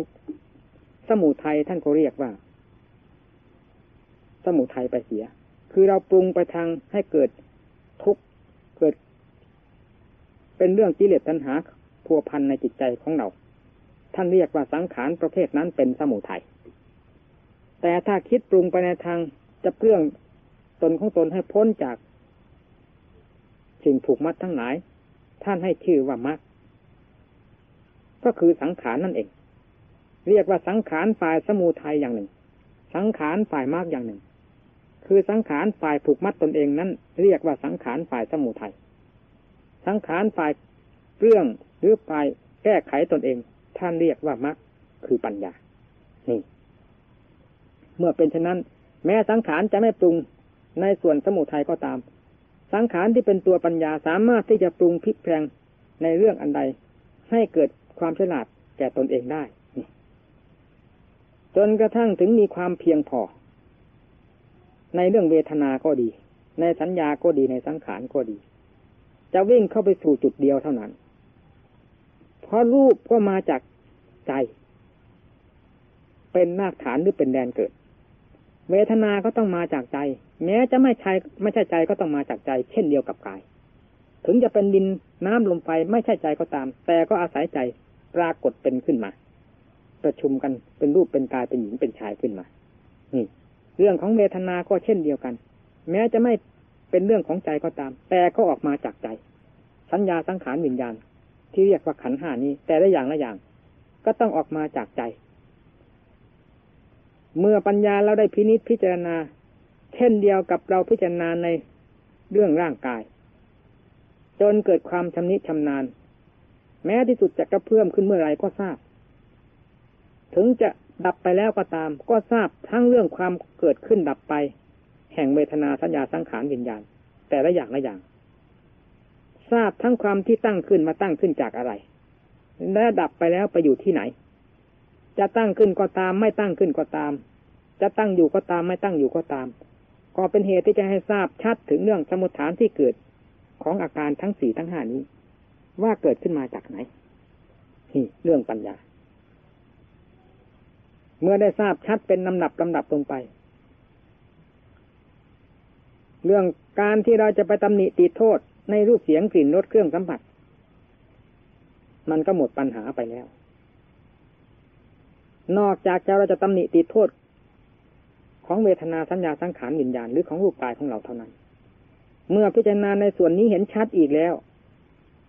สมุทัยท่านก็เรียกว่า สมุทัยไปเสีย คือเราปรุงไปทางให้เกิดทุกข์เกิด เป็นเรื่องกิเลสตัณหาพัวพันในจิตใจของเรา ท่านเรียกว่าสังขารประเภทนั้นเป็นสมุทัยแต่ถ้าคิดปรุงไปในทางจะเพื่องตนของตนให้พ้นจาก สิ่งผูกมัดทั้งหลาย ท่านให้ชื่อว่ามัด ก็คือสังขารนั่นเอง เรียกว่าสังขารฝ่ายสมูทัยอย่างหนึ่ง สังขารฝ่ายมากอย่างหนึ่ง คือสังขารฝ่ายผูกมัดตนเองนั้น เรียกว่าสังขารฝ่ายสมูทัยสังขารฝ่ายเรื่องหรือฝ่ายแก้ไขตนเอง ท่านเรียกว่ามักคือปัญญา นี่ เมื่อเป็นเช่นนั้น แม้สังขารจะไม่ปรุงในส่วนสมุทัยก็ตาม สังขารที่เป็นตัวปัญญาสามารถที่จะปรุงพลิกแปลงในเรื่องอันใด ให้เกิด ความฉลาดแก่ตนเองได้จนกระทั่งถึงมีความเพียงพอ ในเรื่องเวทนาก็ดี ในสัญญาก็ดีในสังขารก็ดี จะวิ่งเข้าไปสู่จุดเดียวเท่านั้น เพราะรูปก็มาจากใจ เป็นรากฐานหรือเป็นแดนเกิด เวทนาก็ต้องมาจากใจ แม้จะไม่ใช่ไม่ใช่ใจก็ต้องมาจากใจ เช่นเดียวกับกาย ถึงจะเป็นดินน้ำลมไฟไม่ใช่ใจก็ตาม แต่ก็อาศัยใจ ปรากฏเป็นขึ้นมา ประชุมกันเป็นรูปเป็นกายเป็นหญิงเป็นชายขึ้นมานี่เรื่องของเวทนาก็เช่นเดียวกัน แม้จะไม่เป็นเรื่องของใจก็ตาม แต่ก็ออกมาจากใจ สัญญาสังขารวิญญาณ ที่เรียกว่าขันห้านี้ แต่ละอย่างละอย่าง ก็ต้องออกมาจากใจ เมื่อปัญญาเราได้พินิจพิจารณา เช่นเดียวกับเราพิจารณาในเรื่องร่างกาย จนเกิดความชำนิชำนาญ แม้ที่สุดจะกระเพื่อมขึ้นเมื่อไรก็ทราบ ถึงจะดับไปแล้วก็ตาม ก็ทราบทั้งเรื่องความเกิดขึ้นดับไป แห่งเวทนาสัญญาสังขารวิญญาณ แต่ละอย่างละอย่าง ทราบทั้งความที่ตั้งขึ้นมาตั้งขึ้นจากอะไร และดับไปแล้วไปอยู่ที่ไหน จะตั้งขึ้นก็ตาม ไม่ตั้งขึ้นก็ตาม จะตั้งอยู่ก็ตามไม่ตั้งอยู่ก็ตาม ก็เป็นเหตุที่จะให้ทราบชัดถึงเรื่องสมุทฐานที่เกิดของอาการทั้งสี่ทั้งห้านี้ ว่าเกิดขึ้นมาจากไหนนี่เรื่องปัญญา เมื่อได้ทราบชัดเป็นลำดับลำดับลงไป เรื่องการที่เราจะไปตำหนิติโทษในรูปเสียงกลิ่นรสเครื่องสัมผัส มันก็หมดปัญหาไปแล้ว นอกจากจะเราจะตำหนิติดโทษ ของเวทนาสัญญาสังขารวิญญาณหรือของรูปกายของเราเท่านั้น เมื่อพิจารณาในส่วนนี้เห็นชัดอีกแล้ว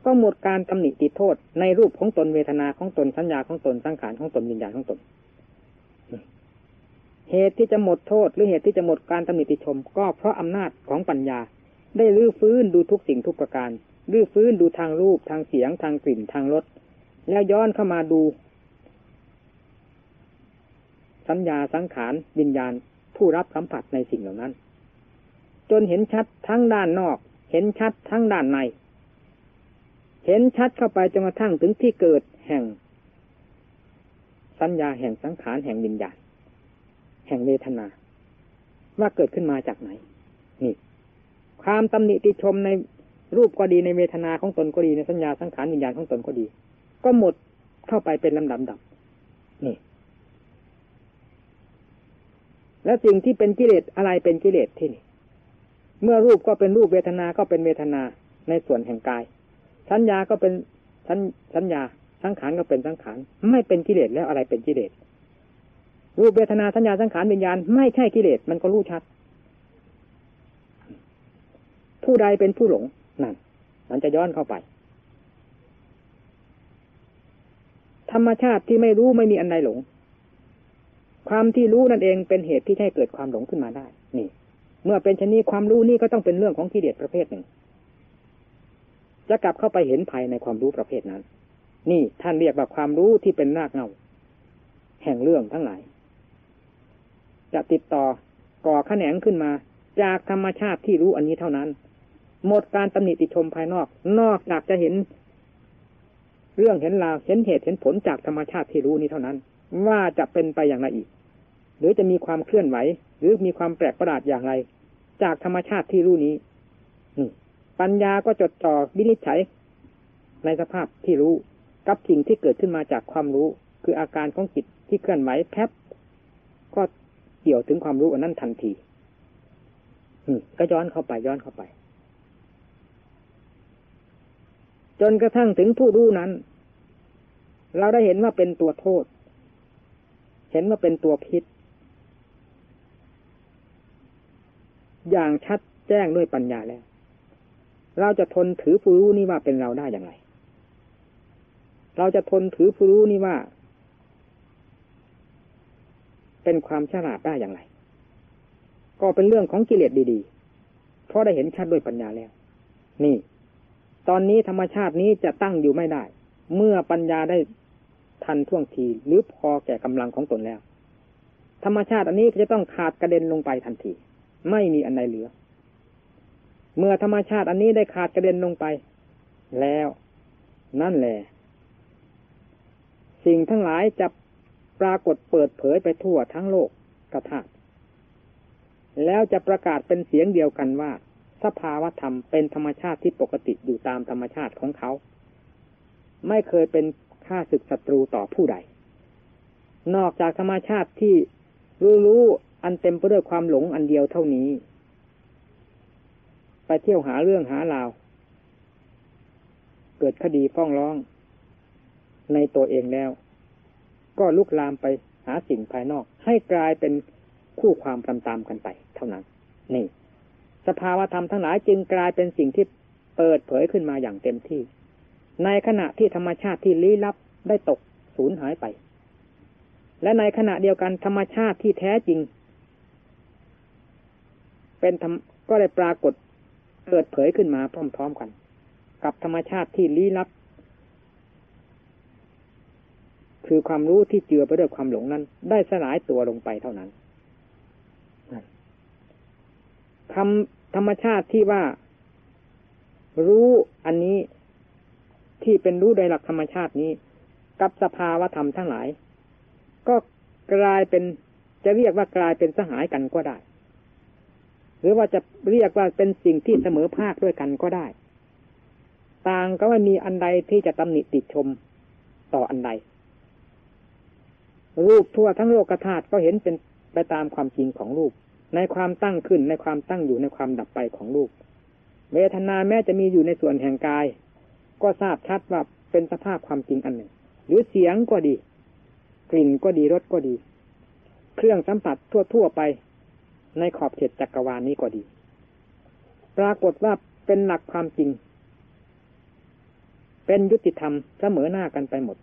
ก็หมดการตำหนิติดโทษในรูปของตนเวทนาของตนสัญญาของตนสังขารของตนวิญญาณของตน เหตุที่จะหมดโทษ หรือเหตุที่จะหมดการตำหนิติชม ก็เพราะอำนาจของปัญญา ได้ลื้อฟื้นดูทุกสิ่งทุกประการลื้อฟื้นดูทางรูปทางเสียงทางกลิ่นทางรสแล้วย้อนเข้ามาดู สัญญาสังขารวิญญาณผู้รับสัมผัสในสิ่งเหล่านั้น จนเห็นชัดทั้งด้านนอก เห็นชัดทั้งด้านใน เห็นชัดเข้าไปจนกระทั่งถึงที่เกิดแห่ง สัญญาแห่งสังขารแห่งวิญญาณแห่งเวทนา ว่าเกิดขึ้นมาจากไหน นี่ ความตำหนิติชมในรูปก็ดีในเวทนาของตนก็ดีในสัญญาสังขารวิญญาณของตนก็ดี ก็หมดเข้าไปเป็นลำดับดับนี่ แล้วสิ่งที่เป็นกิเลสอะไรเป็นกิเลสที่นี่ เมื่อรูปก็เป็นรูปเวทนาก็เป็นเวทนาในส่วนแห่งกาย สัญญาก็เป็นสัญสัญญา สังขารก็เป็นสังขาร ไม่เป็นกิเลสแล้วอะไรเป็นกิเลส รูปเวทนาสัญญาสังขารวิญญาณไม่ใช่กิเลสมันก็รู้ชัด ผู้ใดเป็นผู้หลงนั่นมันจะย้อนเข้าไป ธรรมชาติที่ไม่รู้ไม่มีอันใดหลง ความที่รู้นั่นเองเป็นเหตุที่ให้เกิดความหลงขึ้นมาได้ นี่ เมื่อเป็นชนีความรู้นี่ก็ต้องเป็นเรื่องของกิเลสประเภทหนึ่ง จะกลับเข้าไปเห็นภัยในความรู้ประเภทนั้น นี่ท่านเรียกว่าความรู้ที่เป็นรากเงาแห่งเรื่องทั้งหลาย จะติดต่อก่อขแขนงขึ้นมา จากธรรมชาติที่รู้อันนี้เท่านั้น หมดการตำหนิติชมภายนอก นอกจากจะเห็น เรื่องเห็นราวเห็นเหตุเห็นผลจากธรรมชาติที่รู้นี้เท่านั้น ว่าจะเป็นไปอย่างไรอีก หรือจะมีความเคลื่อนไหว หรือมีความแปลกประหลาดอย่างไร จากธรรมชาติที่รู้นี้นี่ ปัญญาก็จดจ่อวินิจฉัย ในสภาพที่รู้กับสิ่งที่เกิดขึ้นมาจากความรู้ คืออาการของจิตที่เคลื่อนไหวแพบก็เกี่ยวถึงความรู้อันนั้นทันทีก็ย้อนเข้าไปย้อนเข้าไป จนกระทั่งถึงผู้รู้นั้น เราได้เห็นว่าเป็นตัวโทษ เห็นว่าเป็นตัวพิษ อย่างชัดแจ้งด้วยปัญญาแล้ว เราจะทนถือผู้รู้นี่ว่าเป็นเราได้อย่างไร เราจะทนถือผู้รู้นี่ว่า เป็นความฉลาดได้อย่างไร ก็เป็นเรื่องของกิเลสดีๆ เพราะได้เห็นชัดด้วยปัญญาแล้ว นี่ ตอนนี้ธรรมชาตินี้จะตั้งอยู่ไม่ได้ เมื่อปัญญาได้ทันท่วงทีหรือพอแก่กำลังของตนแล้ว ธรรมชาติอันนี้จะต้องขาดกระเด็นลงไปทันที ไม่มีอันใดเหลือ เมื่อธรรมชาติอันนี้ได้ขาดกระเด็นลงไป แล้ว นั่นแหละ สิ่งทั้งหลายจะปรากฏเปิดเผยไปทั่วทั้งโลกกระทาแล้วจะประกาศเป็นเสียงเดียวกันว่า สภาวธรรมเป็นธรรมชาติที่ปกติอยู่ตามธรรมชาติของเขา ไม่เคยเป็นข้าศึกศัตรูต่อผู้ใด นอกจากธรรมชาติที่รู้รู้อันเต็มไปด้วยความหลงอันเดียวเท่านี้ ไปเที่ยวหาเรื่องหาราว เกิดคดีฟ้องร้อง ในตัวเองแล้ว ก็ลุกลามไปหาสิ่งภายนอก ให้กลายเป็นคู่ความตามๆกันไป เท่านั้น นี่ สภาวธรรมทั้งหลายจึงกลายเป็นสิ่งที่เปิดเผยขึ้นมาอย่างเต็มที่ ในขณะที่ธรรมชาติที่ลี้ลับได้ตกสูญหายไป และในขณะเดียวกันธรรมชาติที่แท้จริง เป็นก็ได้ปรากฏ เปิดเผยขึ้นมาพร้อมๆกัน กับธรรมชาติที่ลี้ลับ คือความรู้ที่เจือไปด้วยความหลงนั้น ได้สลายตัวลงไปเท่านั้นคำธรรมชาติที่ว่า รู้อันนี้ที่เป็นรู้โดยหลักธรรมชาตินี้ กับสภาวะธรรมทั้งหลาย ก็กลายเป็นจะเรียกว่ากลายเป็นสหายกันก็ได้ หรือว่าจะเรียกว่าเป็นสิ่งที่เสมอภาคด้วยกันก็ได้ ต่างก็ไม่มีอันใดที่จะตำหนิติดชมต่ออันใด รูปทั่วทั้งโลกธาตุก็เห็นเป็นไปตามความจริงของรูป ในความตั้งขึ้นในความตั้งอยู่ในความดับไปของรูป เวทนาแม้จะมีอยู่ในส่วนแห่งกาย ก็ทราบชัดว่าเป็นสภาพความจริงอันหนึ่ง หรือเสียงก็ดี กลิ่นก็ดีรสก็ดี เครื่องสัมผัสทั่วๆไป ในขอบเขตจักรวาลนี้ก็ดี ปรากฏว่าเป็นหลักความจริง เป็นยุติธรรมเสมอหน้ากันไปหมด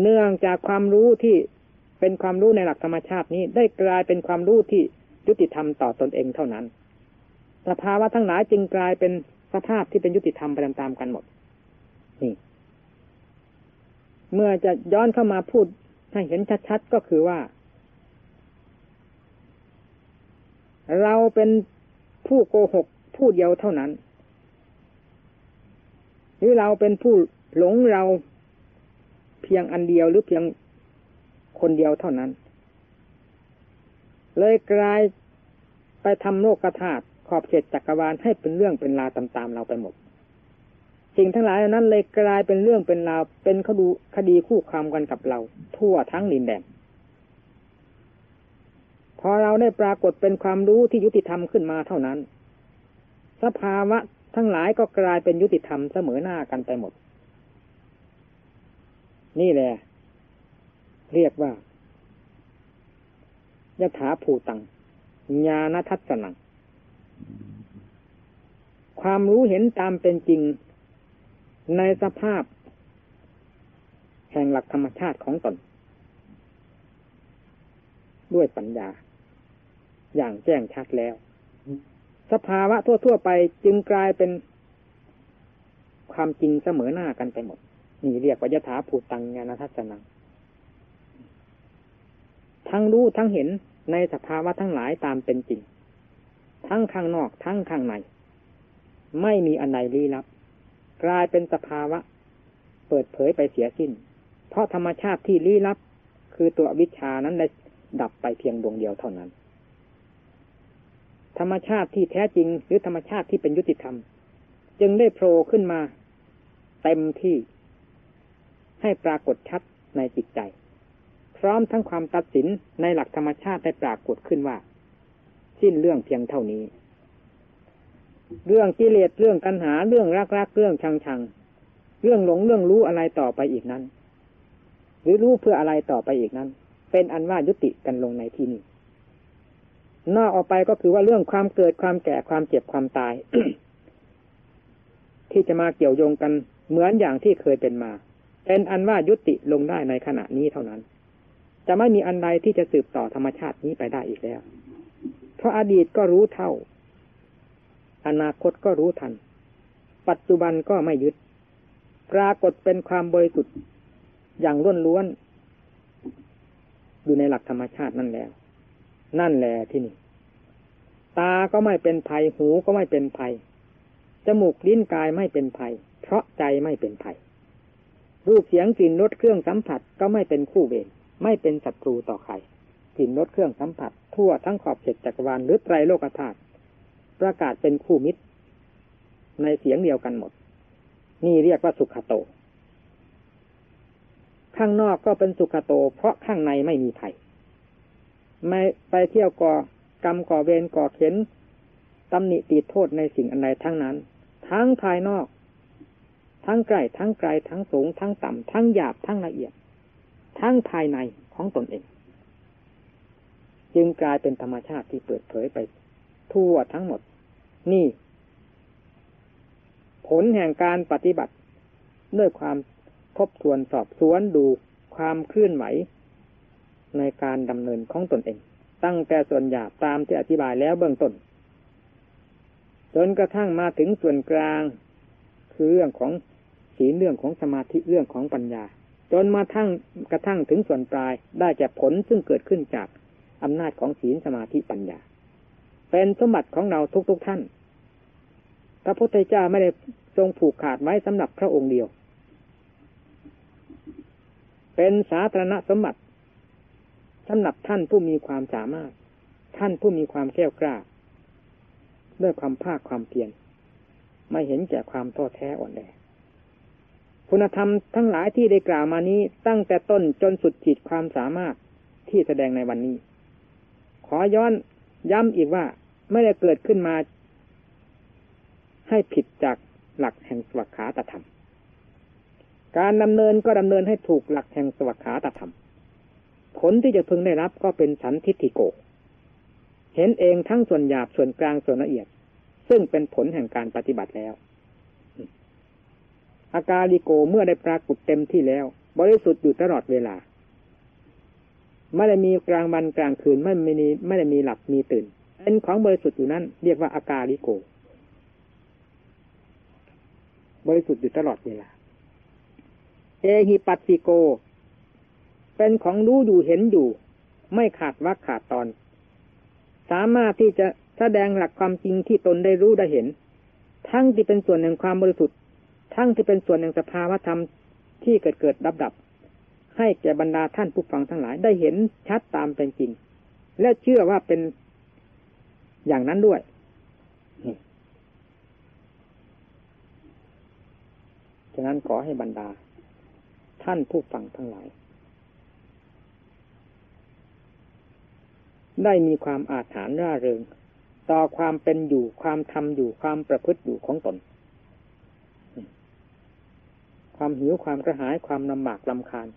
เนื่องจากความรู้ที่เป็นความรู้ในหลักธรรมชาตินี้ได้กลายเป็นความรู้ที่ยุติธรรมต่อตอนเองเท่านั้น สภาวะทั้งหลายจึงกลายเป็นสภาพที่เป็นยุติธรรมไปตามๆกันหมด นี่ เมื่อจะย้อนเข้ามาพูดให้เห็นชัดๆก็คือว่า เราเป็นผู้โกหกผู้เดียวเท่านั้น หรือเราเป็นผู้หลงเราเพียงอันเดียวหรือเพียงคนเดียวเท่านั้น เลยกลายไปทำโลกธาตุขอบเขตจักรวาลให้เป็นเรื่องเป็นราวตามๆเราไปหมดสิ่งทั้งหลายนั้นเลยกลายเป็นเรื่องเป็นราวเป็นคดีคดีคู่ความกันกับเรา ทั่วทั้งดินแดน พอเราได้ปรากฏเป็นความรู้ที่ยุติธรรมขึ้นมาเท่านั้น สภาวะทั้งหลายก็กลายเป็นยุติธรรมเสมอหน้ากันไปหมด นี่แหละ เรียกว่ายถาภูตังญาณทัศนัง ความรู้เห็นตามเป็นจริงในสภาพ แห่งหลักธรรมชาติของตน ด้วยปัญญา อย่างแจ้งชัดแล้ว สภาวะทั่ว ๆ ไปจึงกลายเป็นความจริงเสมอหน้ากันไปหมด นี่เรียกว่ายถาภูตังญาณทัศนัง ทั้งรู้ทั้งเห็นในสภาวะทั้งหลายตามเป็นจริง ทั้งข้างนอกทั้งข้างใน ไม่มีอันใดลี้ลับ กลายเป็นสภาวะ เปิดเผยไปเสียสิ้น เพราะธรรมชาติที่ลี้ลับ คือตัววิชานั้นได้ดับไปเพียงดวงเดียวเท่านั้น ธรรมชาติที่แท้จริง หรือธรรมชาติที่เป็นยุติธรรม จึงได้โผล่ขึ้นมา เต็มที่ ให้ปรากฏชัดในจิตใจ พร้อมทั้งความตัดสินในหลักธรรมชาติได้ปรากฏขึ้นว่า สิ้นเรื่องเพียงเท่านี้ เรื่องกิเลสเรื่องกัญหาเรื่องรักรักเรื่องชังชังเรื่องหลงเรื่องรู้อะไรต่อไปอีกนั้น หรือรู้เพื่ออะไรต่อไปอีกนั้น เป็นอันว่ายุติกันลงในที่นี้ นอกออกไปก็คือว่าเรื่องความเกิดความแก่ความเจ็บความตาย ที่จะมาเกี่ยวโยงกันเหมือนอย่างที่เคยเป็นมา เป็นอันว่ายุติลงได้ในขณะนี้เท่านั้น จะไม่มีอันใดที่จะสืบต่อธรรมชาตินี้ไปได้อีกแล้ว เพราะอดีตก็รู้เท่า อนาคตก็รู้ทัน ปัจจุบันก็ไม่ยึด ปรากฏเป็นความบริสุทธิ์อย่างล้วนล้วนอยู่ในหลักธรรมชาตินั่นแล้ว นั่นแหละที่นี่ ตาก็ไม่เป็นภัย หูก็ไม่เป็นภัย จมูกลิ้นกายไม่เป็นภัย เพราะใจไม่เป็นภัย รูปเสียงกลิ่นรสเครื่องสัมผัสก็ไม่เป็นคู่เวร ไม่เป็นศัตรูต่อใคร กลิ่นรสเครื่องสัมผัส ทั่วทั้งขอบเขตจักรวาลหรือไตรโลกธาตุ ประกาศเป็นคู่มิตร ในเสียงเดียวกันหมด นี่เรียกว่าสุขโต ข้างนอกก็เป็นสุขโต เพราะข้างในไม่มีภัย ไม่ไปเที่ยวก่อกรรมก่อเวรก่อเข็นตำหนิตีโทษในสิ่งอันใดทั้งนั้น ทั้งภายนอก ทั้งใกล้ทั้งไกลทั้งสูง ทั้งต่ำทั้งหยาบทั้งละเอียด ทั้งภายในของตนเอง จึงกลายเป็นธรรมชาติที่เปิดเผยไป ทั่วทั้งหมด นี่ ผลแห่งการปฏิบัติ ด้วยความทบทวนสอบสวนดูความเคลื่อนไหว ในการดำเนินของตนเอง ตั้งแต่ส่วนหยาบตามที่อธิบายแล้วเบื้องต้น จนกระทั่งมาถึงส่วนกลาง คือเรื่องของศีลเรื่องของสมาธิเรื่องของปัญญา จนมาทั้งกระทั่งถึงส่วนปลายได้แก่ผลซึ่งเกิดขึ้นจากอำนาจของศีลสมาธิปัญญา เป็นสมบัติของเราทุกๆทท่าน พระพุทธเจ้าไม่ได้ทรงผูกขาดไว้สำหรับพระองค์เดียว เป็นสาธารณสมบัติ สำหรับท่านผู้มีความสามารถ ท่านผู้มีความแก้วกล้าด้วยความภาคความเพียรไม่เห็นแก่ความท้อแท้อ่อนแอคุณธรรมทั้งหลายที่ได้กล่าวมานี้ตั้งแต่ต้นจนสุดขีดความสามารถที่แสดงในวันนี้ ขอย้อนย้ำอีกว่าไม่ได้เกิดขึ้นมา ให้ผิดจากหลักแห่งสวัขาตธรรม การดำเนินก็ดำเนินให้ถูกหลักแห่งสวัขาตธรรม ผลที่จะพึงได้รับก็เป็นสันทิฏฐิโก เห็นเองทั้งส่วนหยาบส่วนกลางส่วนละเอียด ซึ่งเป็นผลแห่งการปฏิบัติแล้วอาการลิโกเมื่อได้ปรากฏเต็มที่แล้ว บริสุทธิ์อยู่ตลอดเวลา ไม่ได้มีกลางวันกลางคืนไม่มีไม่ได้มีหลับมีตื่นเป็นของบริสุทธิ์อยู่นั้น เรียกว่าอาการลิโก บริสุทธิ์อยู่ตลอดเวลา เอหิปัสสิโก เป็นของรู้อยู่เห็นอยู่ ไม่ขาดวักขาดตอน สามารถที่จะแสดงหลักความจริงที่ตนได้รู้ได้เห็น ทั้งที่เป็นส่วนแห่งความบริสุทธิ์ ทั้งที่เป็นส่วนแห่งสภาวธรรมที่เกิดเกิดดับดับ ให้แก่บรรดาท่านผู้ฟังทั้งหลายได้เห็นชัดตามเป็นจริง และเชื่อว่าเป็นอย่างนั้นด้วยฉะนั้นขอให้บรรดา ท่านผู้ฟังทั้งหลาย ได้มีความอาถรรพ์ร่าเริง ต่อความเป็นอยู่ความทำอยู่ความประพฤติอยู่ของตน ความหิวความกระหายความลำบากลำคาญ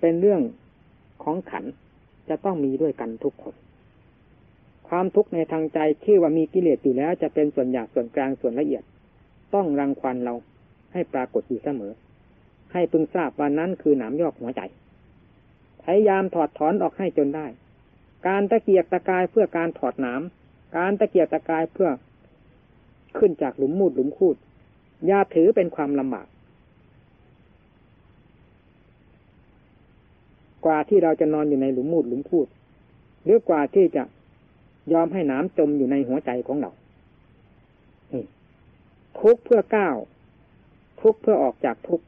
เป็นเรื่องของขันจะต้องมีด้วยกันทุกคน ความทุกข์ในทางใจที่อว่ามีกิเลสอยู่แล้ว จะเป็นส่วนหยาบส่วนกลางส่วนละเอียด ต้องรังควันเราให้ปรากฏอยู่เสมอ ให้พึงทราบว่านั้นคือหนามยอกหัวใจ ยายามถอดถอนออกให้จนได้ การตะเกียกตะกายเพื่อการถอดหนามการตะเกียกตะกายเพื่อ ขึ้นจากหลุมมูดหลุมคูดยาถือเป็นความลำบาก กว่าที่เราจะนอนอยู่ในหลุมมูดหลุมคูดหรือกว่าที่จะยอมให้น้ำจมอยู่ในหัวใจของเราทุกเพื่อก้าวทุกเพื่อออกจากทุก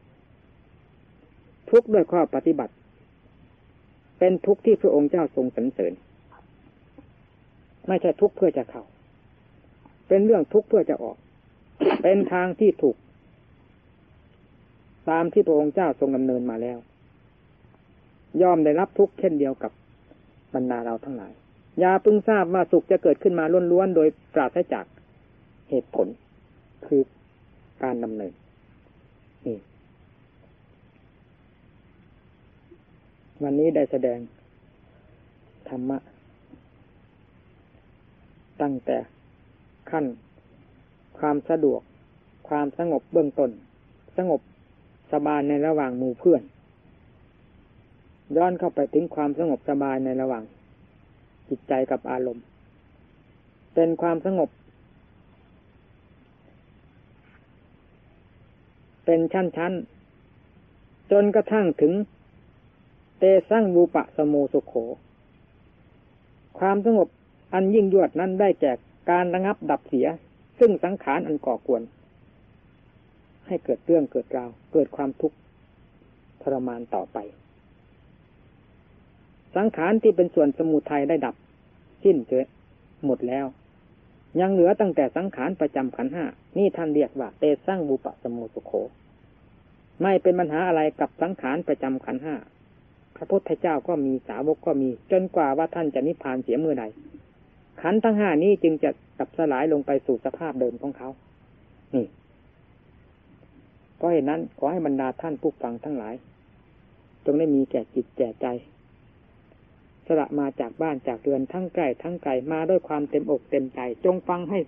ทุกด้วยข้อปฏิบัติ เป็นทุกข์ที่พระองค์เจ้าทรงสรรเสริญ ไม่ใช่ทุกข์เพื่อจะเข้า เป็นเรื่องทุกข์เพื่อจะออก เป็นทางที่ถูก ตามที่พระองค์เจ้าทรงดำเนินมาแล้ว ย่อมได้รับทุกข์เช่นเดียวกับบรรดาเราทั้งหลาย อย่าพึงทราบว่าสุขจะเกิดขึ้นมาล้วนๆโดยปราศจากเหตุผลคือการดำเนิน วันนี้ได้แสดง ธรรมะ ตั้งแต่ขั้น ความสะดวก ความสงบเบื้องต้น สงบสบายในระหว่างหมู่เพื่อน ย้อนเข้าไปถึงความสงบสบายในระหว่าง จิตใจกับอารมณ์ เป็นความสงบ เป็นชั้นๆ จนกระทั่งถึง เตสร้างบูปะสโมสุโข ความสงบอันยิ่งยวดนั้นได้แจกการระงับดับเสีย ซึ่งสังขารอันก่อกวน ให้เกิดเรื่องเกิดราว เกิดความทุกข์ทรมานต่อไป สังขารที่เป็นส่วนสมุทัยได้ดับ สิ้นเจหมดแล้ว ยังเหลือตั้งแต่สังขารประจำขันห้านี่ท่านเรียกว่าเตสร้างบุปะสมุสุโข ไม่เป็นปัญหาอะไรกับสังขารประจำขันห้า ระพุทธเจ้าก็มีสาวกก็มี จนกว่าว่าท่านจะนิพพานเสียเมื่อใดขันทั้งห้านี้จึงจะกลับสลายลงไปสู่สภาพเดิมของเขา นี่ เพราะเหตุนั้นขอให้บรรดาท่านผู้ฟังทั้งหลาย จงได้มีแก่จิตแก่ใจ สละมาจากบ้านจากเรือนทั้งไกลทั้งไกลมาด้วยความเต็มอกเต็มใจ จงฟังให้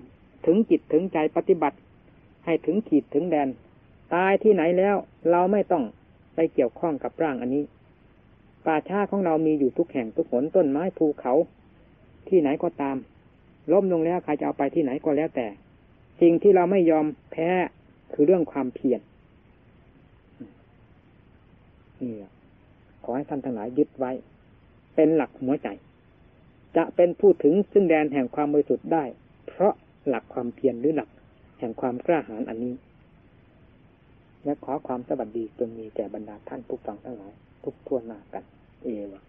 ถึงจิตถึงใจปฏิบัติ ให้ถึงขีดถึงแดน ตายที่ไหนแล้วเราไม่ต้องไปเกี่ยวข้องกับร่างอันนี้ ป่าชาของเรามีอยู่ทุกแห่งทุกหนต้นไม้ภูเขา ที่ไหนก็ตาม ล้มลงแล้วใครจะเอาไปที่ไหนก็แล้วแต่ สิ่งที่เราไม่ยอมแพ้คือเรื่องความเพียรนี่ขอให้ท่านทั้งหลายยึดไว้ เป็นหลักหัวใจ จะเป็นผู้ถึงซึ่งแดนแห่งความบริสุทธิ์ได้ เพราะหลักความเพียรหรือหลัก แห่งความกล้าหาญอันนี้ และขอความสวัสดีจงมีแก่บรรดาท่านผู้ฟังทั้งหลาย ทุกทั่วหน้ากัน เอวะ